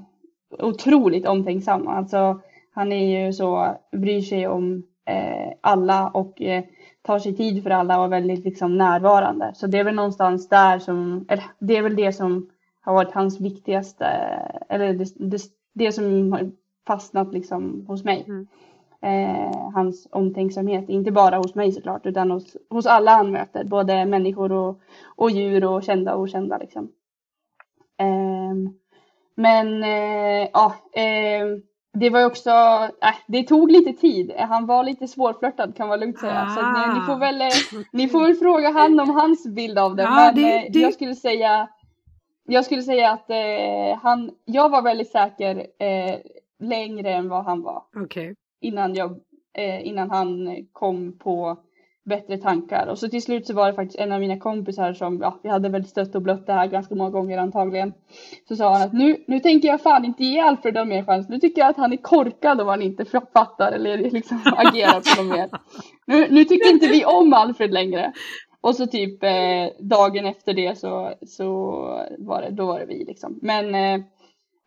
otroligt omtänksam. Alltså han är ju så, bryr sig om eh, alla och eh, tar sig tid för alla och är väldigt liksom, närvarande. Så det är väl någonstans där som, eller det är väl det som har varit hans viktigaste, eller det, det, det som har fastnat liksom hos mig. Mm. Eh, hans omtänksamhet, inte bara hos mig såklart, utan hos, hos alla han möter, både människor och, och djur och kända och okända. Liksom. Eh, men ja, eh, det var också, äh, det tog lite tid. Han var lite svårflörtad kan man lugnt säga. Ah. Så ni, ni, får väl, eh, ni får väl fråga han om hans bild av det. Ja, Men det, eh, det... jag skulle säga jag skulle säga att eh, han, jag var väldigt säker eh, längre än vad han var. Okay. Innan, jag, eh, innan han kom på bättre tankar. Och så till slut så var det faktiskt en av mina kompisar som, ja, vi hade väl stött och blött det här ganska många gånger antagligen. Så sa han att nu, nu tänker jag fan inte ge Alfred någon mer chans. Nu tycker jag att han är korkad om han inte fattar eller liksom agerar på något mer. Nu, nu tycker inte vi om Alfred längre. Och så typ eh, dagen efter det så, så var det, då var det vi liksom. Men eh,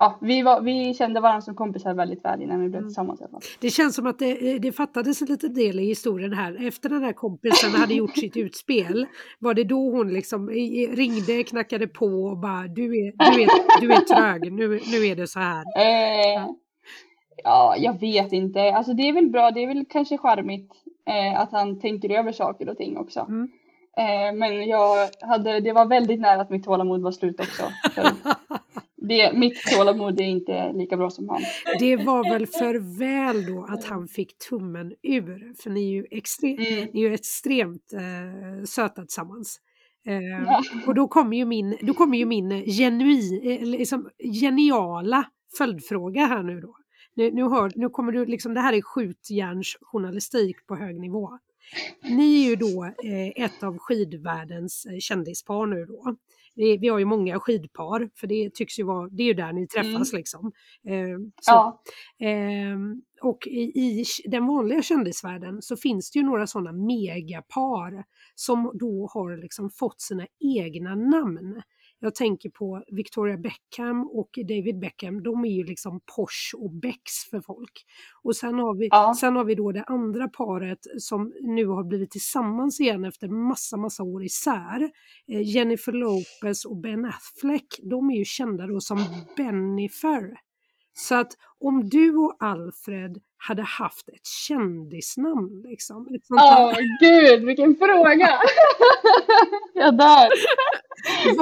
ja, vi, var, vi kände varandra som kompisar väldigt väl innan vi blev mm. tillsammans. Mm. Det känns som att det, det fattades en liten del i historien här. Efter den här kompisen hade gjort sitt utspel, var det då hon liksom ringde, knackade på och bara du är, du är, du är trög, nu, nu är det så här. Eh, ja, jag vet inte. Alltså det är väl bra, det är väl kanske charmigt eh, att han tänker över saker och ting också. Mm. Eh, men jag hade, det var väldigt nära att mitt tålamod var slut också. det, mitt tålamod är inte lika bra som han. Det var väl för väl då att han fick tummen ur, för ni är ju, extre mm. ni är ju extremt eh, söta tillsammans. Eh, ja. Och då kommer ju min, då kommer ju min genui, eh, liksom, geniala följdfråga här nu då. Nu, nu, hör, nu kommer du liksom, det här är skjutjärnsjournalistik på hög nivå. Ni är ju då eh, ett av skidvärldens eh, kändispar nu då vi, vi har ju många skidpar, för det tycks ju vara, det är ju där ni träffas mm. liksom. Eh, ja. Eh, och i, i, den vanliga kändisvärlden så finns det ju några sådana megapar som då har liksom fått sina egna namn. Jag tänker på Victoria Beckham och David Beckham, de är ju liksom Porsche och Becks för folk. Och sen har, vi, ja. sen har vi då det andra paret som nu har blivit tillsammans igen efter massa, massa år isär. Eh, Jennifer Lopez och Ben Affleck, de är ju kända då som Bennifer. Så att om du och Alfred hade haft ett kändisnamn liksom. Åh oh, gud, vilken fråga! jag dör!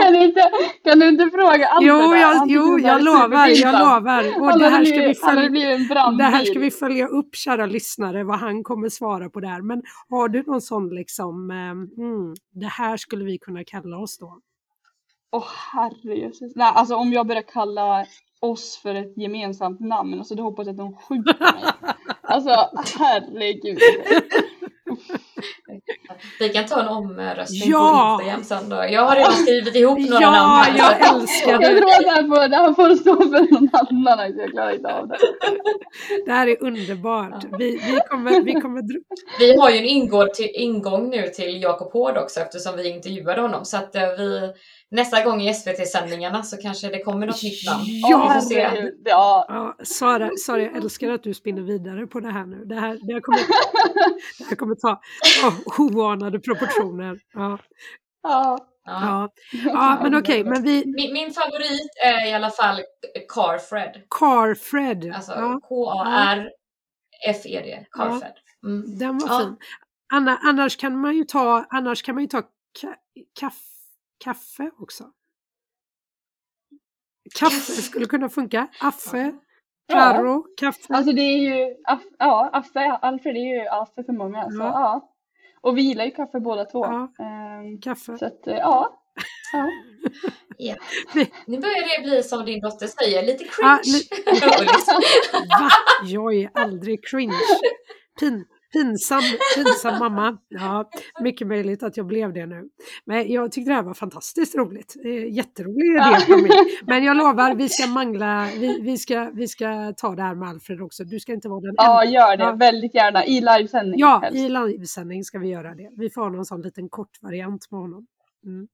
Kan du inte, kan du inte fråga Alfred? Jo, jag, jo, jag lovar, jag lovar. Och det här, ska vi följa, det här ska vi följa upp, kära lyssnare, vad han kommer svara på där. Men har du någon sån liksom, mm, det här skulle vi kunna kalla oss då? Åh oh, herrejösses. Nej, alltså om jag börjar kalla oss för ett gemensamt namn, alltså då hoppas jag att de skjuter mig. Alltså herregud. Vi kan ta en omröstning ja! på Instagram sen då. Jag har redan skrivit ihop några ja, namn. Ja, jag älskar det. Jag tror att det här får, det här får stå för någon annan. Jag klarar inte av det. Det här är underbart. Vi, vi, kommer, vi, kommer... vi har ju en ingång, till, ingång nu till Jakob Hård också eftersom vi intervjuade honom. Så att eh, vi nästa gång i SVT-sändningarna så kanske det kommer något nytt namn. Ja, ja. ja Sara, Sara, jag älskar att du spinner vidare på det här nu. Det här, det här, kommer, det här kommer ta oh, oanade proportioner. Ja. Ja. Ja, ja men okej, okay, men vi... Min, min, favorit är i alla fall Carfred. Carfred. Alltså ja. K-A-R-F-E-D. Carfred. Mm. Den var ja. fin. Anna, annars kan man ju ta, annars kan man ju ta ka, kaffe kaffe också. Kaffe skulle kunna funka. Affe, Karo, ja. kaffe. Alltså det är ju, ja, Affe, Alfred är ju Affe för många. Ja. Så, ja. Och vi gillar ju kaffe båda två. Ja. Um, kaffe. Så att, ja. Ja. ja. Nu börjar det bli som din dotter säger, lite cringe. Ah, li Va? Jag är aldrig cringe. Pin, Pinsam, pinsam mamma. Ja, mycket möjligt att jag blev det nu. Men jag tyckte det här var fantastiskt roligt. Jätterolig idé från mig. Men jag lovar, vi ska mangla, vi, vi, ska, vi ska ta det här med Alfred också. Du ska inte vara den Ja, enda. gör det. Ja. Väldigt gärna. I livesändning. Ja, helst. i livesändning ska vi göra det. Vi får ha någon sån liten kort variant med honom. Mm.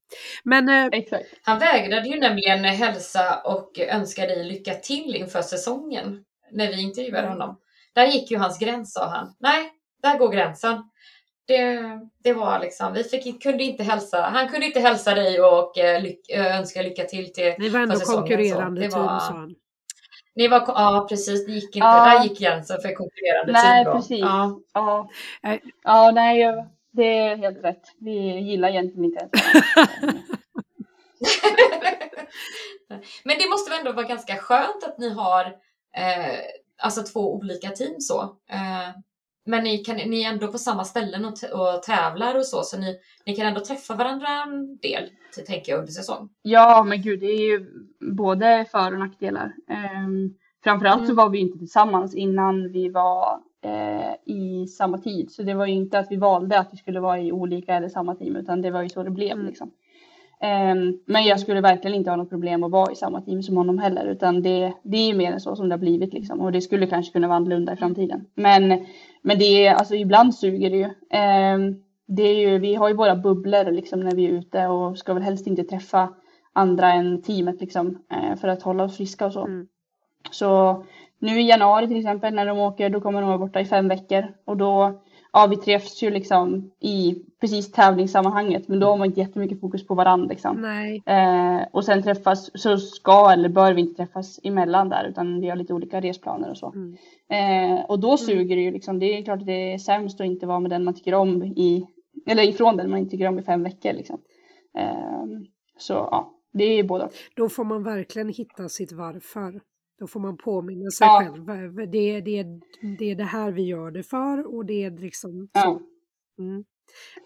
Men, eh, Exakt. Han vägrade ju nämligen hälsa och önska dig lycka till inför säsongen när vi intervjuade honom. Där gick ju hans gräns sa han. Nej, där går gränsen. Det, det var liksom, vi fick, kunde inte hälsa, han kunde inte hälsa dig och eh, lyck, eh, önska lycka till till Ni var ändå konkurrerande team sa han. Ni var, ja precis, det gick inte, ja. där gick gränsen för konkurrerande nej, team. Då. Precis. Ja, ja. ja nej, det är helt rätt. Vi gillar egentligen inte ens Men det måste väl ändå vara ganska skönt att ni har eh, alltså två olika team så. Eh, men ni, kan, ni är ändå på samma ställen och, och tävlar och så, så ni, ni kan ändå träffa varandra en del, tänker jag, under säsong. Ja, men gud, det är ju både för och nackdelar. Um, framförallt mm. så var vi inte tillsammans innan vi var uh, i samma tid, så det var ju inte att vi valde att vi skulle vara i olika eller samma team, utan det var ju så det blev mm. liksom. Um, men jag skulle verkligen inte ha något problem att vara i samma team som honom heller, utan det, det är ju mer än så som det har blivit liksom. Och det skulle kanske kunna vara annorlunda i framtiden. Men, men det är, alltså ibland suger det ju. Um, det är ju. Vi har ju våra bubblor liksom när vi är ute och ska väl helst inte träffa andra än teamet liksom uh, för att hålla oss friska och så. Mm. Så nu i januari till exempel när de åker, då kommer de vara borta i fem veckor och då ja, vi träffas ju liksom i precis tävlingssammanhanget, men då har man inte jättemycket fokus på varandra liksom. Eh, och sen träffas så ska eller bör vi inte träffas emellan där, utan vi har lite olika resplaner och så. Mm. Eh, och då mm. suger det ju liksom. Det är klart att det är sämst att inte vara med den man tycker om i, eller ifrån den man inte tycker om i fem veckor liksom. Eh, så ja, det är ju båda. Då får man verkligen hitta sitt varför. Då får man påminna sig ja. själv. Det, det, det är det här vi gör det för och det är liksom ja. så. Mm.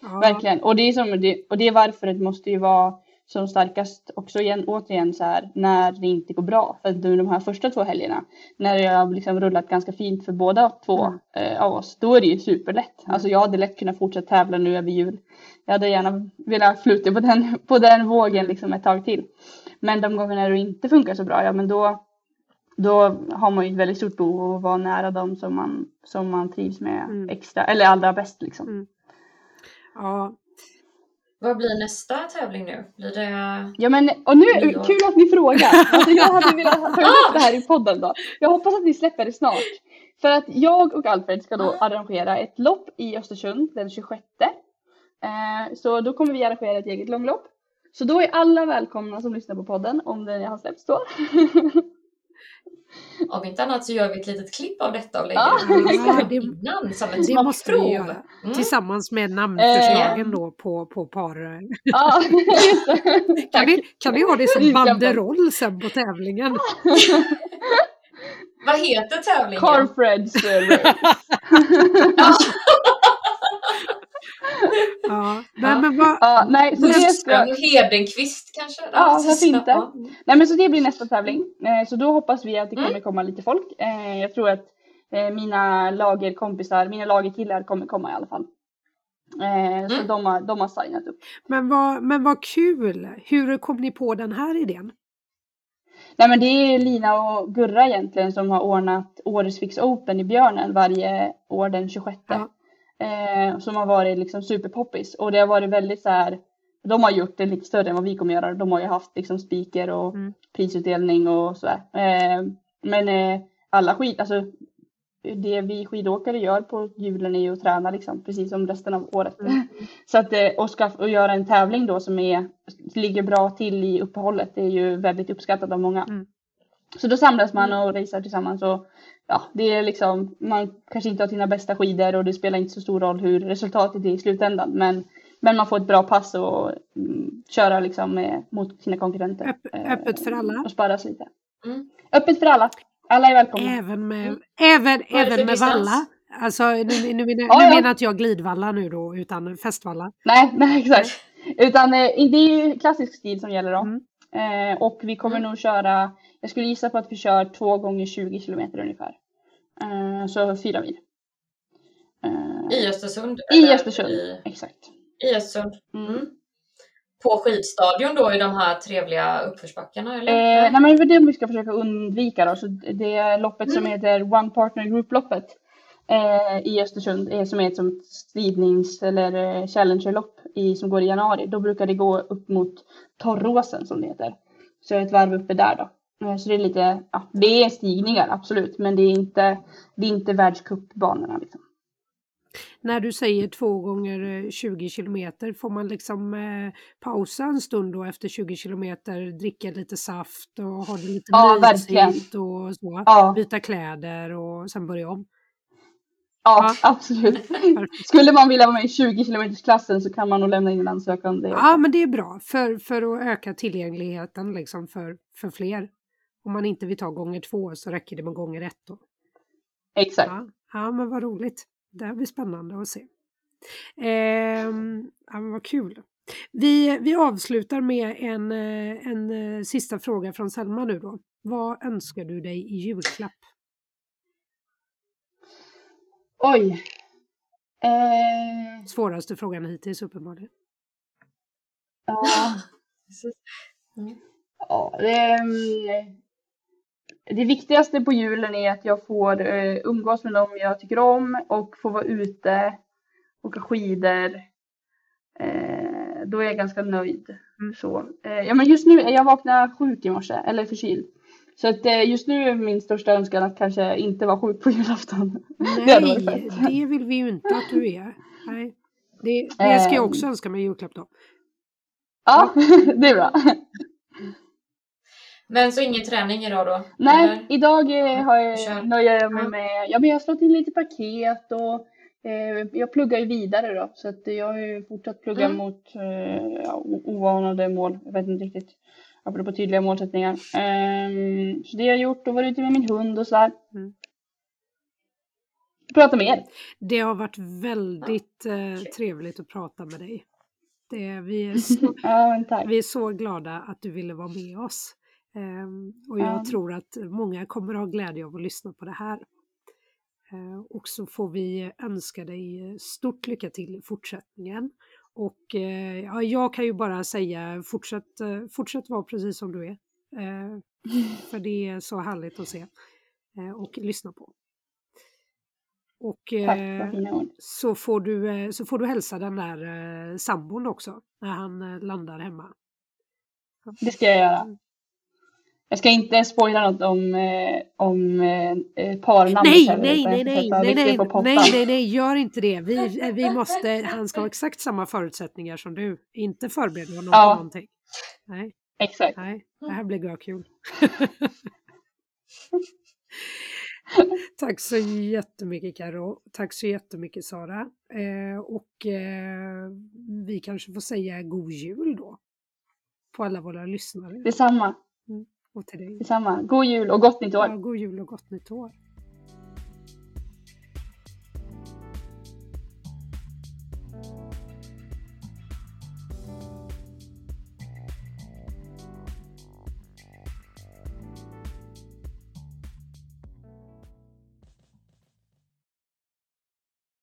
Ja. Verkligen. Och det, är som, och det varför det måste ju vara som starkast också igen, återigen så här när det inte går bra. För att de här första två helgerna när jag har liksom rullat ganska fint för båda två mm. eh, av oss, då är det ju superlätt. Mm. Alltså jag hade lätt kunnat fortsätta tävla nu över jul. Jag hade gärna velat fluta på den, på den vågen liksom ett tag till. Men de gångerna det inte funkar så bra, ja men då då har man ju ett väldigt stort behov av att vara nära dem som man, som man trivs med mm. extra, eller allra bäst liksom. Mm. Ja. Vad blir nästa tävling nu? Blir det... Ja men, och nu, kul att ni frågar. Alltså jag hade velat ta upp det här i podden då. Jag hoppas att ni släpper det snart. För att jag och Alfred ska då arrangera ett lopp i Östersund den 26. Eh, så då kommer vi arrangera ett eget långlopp. Så då är alla välkomna som lyssnar på podden om den har släppts då. Om inte annat så gör vi ett litet klipp av detta och lägger Ja. det- innan som ett Det måste vi smakprov. göra. Mm. Tillsammans med namnförslagen Eh. då på, på par. Det. Kan vi, kan vi ha det som banderoll sen på tävlingen? Vad heter tävlingen? Carfreds. Ja. Nej, men vad, Ja, nej, så det ska... Hedenqvist kanske? Ja, varför inte? Ja. Nej men så det blir nästa tävling. Eh, Så då hoppas vi att det kommer Mm. komma lite folk. Eh, Jag tror att eh, mina lagerkompisar, mina lagerkillar kommer komma i alla fall. Eh, Så Mm. de har, de har signat upp. men, vad, men vad kul! Hur kom ni på den här idén? Nej men det är Lina och Gurra egentligen som har ordnat Årets Fix Open i Björnen varje år den 26. Ja. Eh, som har varit liksom superpoppis. Och det har varit väldigt så här. De har gjort det lite större än vad vi kommer göra. De har ju haft liksom speaker och Mm. prisutdelning och sådär. Eh, men eh, alla skid, alltså det vi skidåkare gör på julen är ju att träna liksom, precis som resten av året. Mm. Så att eh, och, ska, och göra en tävling då som är, ligger bra till i uppehållet det är ju väldigt uppskattat av många. Mm. Så då samlas man och racear tillsammans och ja, det är liksom, man kanske inte har sina bästa skidor och det spelar inte så stor roll hur resultatet är i slutändan. Men, men man får ett bra pass och mm, köra liksom eh, mot sina konkurrenter. Öpp, eh, öppet för alla? Och sparras lite. Mm. Öppet för alla. Alla är välkomna. Även med, Mm. även, även med valla? Alltså nu, nu, menar, Ja, nu ja. menar inte jag glidvalla nu då utan festvalla. Nej, nej exakt. Utan eh, det är ju klassisk stil som gäller då. Mm. Eh, och vi kommer Mm. nog köra, jag skulle gissa på att vi kör två gånger 20 kilometer ungefär. Eh, så fyra mil. Eh, I Östersund? I Östersund, I, exakt. I Östersund. Mm. Mm. På skidstadion då i de här trevliga uppförsbackarna eller? Eh, nej men det är det vi ska försöka undvika då. Så det är loppet som Mm. heter One Partner Group-loppet eh, i Östersund. Eh, som är ett som stridnings eller eh, challengerlopp i, som går i januari. Då brukar det gå upp mot Torråsen som det heter. Så ett varv uppe där då. Eh, så det är lite, ja, det är stigningar absolut. Men det är inte, det är inte världscupbanorna liksom. När du säger två gånger eh, 20 kilometer, får man liksom eh, pausa en stund då efter 20 kilometer, dricka lite saft och ha det lite Ja, mysigt och så, Ja, byta kläder och sen börja om? ja, absolut. Perfekt. Skulle man vilja vara med i 20 kilometers klassen så kan man nog lämna in en ansökan det. Ja, men det är bra för, för att öka tillgängligheten liksom för, för fler. Om man inte vill ta gånger två så räcker det med gånger ett. Då. Exakt. Ja, ja, men vad roligt. Det blir spännande att se. Ehm, ja, men vad kul. Vi, vi avslutar med en, eh, en eh, sista fråga från Selma nu då. Vad önskar du dig i julklapp? Oj. Eh, Svåraste frågan hittills uppenbarligen. ja. Mm. Ja, det, mm, det viktigaste på julen är att jag får eh, umgås med dem jag tycker om och få vara ute, åka skidor. Eh, då är jag ganska nöjd. Mm. Så, eh, ja, men just nu, jag vaknade sjuk i morse, eller förkyld. Så att, just nu är min största önskan att kanske inte vara sjuk på julafton. Det Nej, fett. det vill vi ju inte att du är. Nej. Det, det ska jag också Ehm. önska mig i julklapp då. Ja, det är bra. Men så ingen träning idag då? Nej, Eller? idag eh, har jag, Kör. nöjer jag mig Ja. med, ja men jag har slått in lite paket och eh, jag pluggar ju vidare då. Så att jag har ju fortsatt plugga Mm. mot eh, ja, o- oanade mål. Jag vet inte riktigt. Apropå tydliga målsättningar. Ehm, så det har jag gjort och varit ute med min hund och sådär. Mm. Prata med er. Det har varit väldigt eh, trevligt att prata med dig. Det, vi, är så, Ja, vi är så glada att du ville vara med oss. Ehm, och jag Ja. tror att många kommer ha glädje av att lyssna på det här. Eh, och så får vi önska dig stort lycka till i fortsättningen. Och eh, ja, jag kan ju bara säga fortsätt, eh, fortsätt vara precis som du är. Eh, för det är så härligt att se eh, och lyssna på. Och eh, så, får du, så får du hälsa den där eh, sambon också när han landar hemma. Det ska jag göra. Jag ska inte spoila något om, eh, om eh, eh, parnamnet Nej, heller, nej, nej, nej, nej, nej, nej, nej, nej, gör inte det. Vi, eh, vi måste, han ska ha exakt samma förutsättningar som du. Inte förbereda honom Ja. på någonting. Nej, Exakt. nej, det här blir kul. Tack så jättemycket Karo. Tack så jättemycket Sara. Eh, och eh, vi kanske får säga god jul då. På alla våra lyssnare. Detsamma. Mm. Och till dig. Detsamma. God jul och gott nytt år. Ja, god jul och gott nytt år.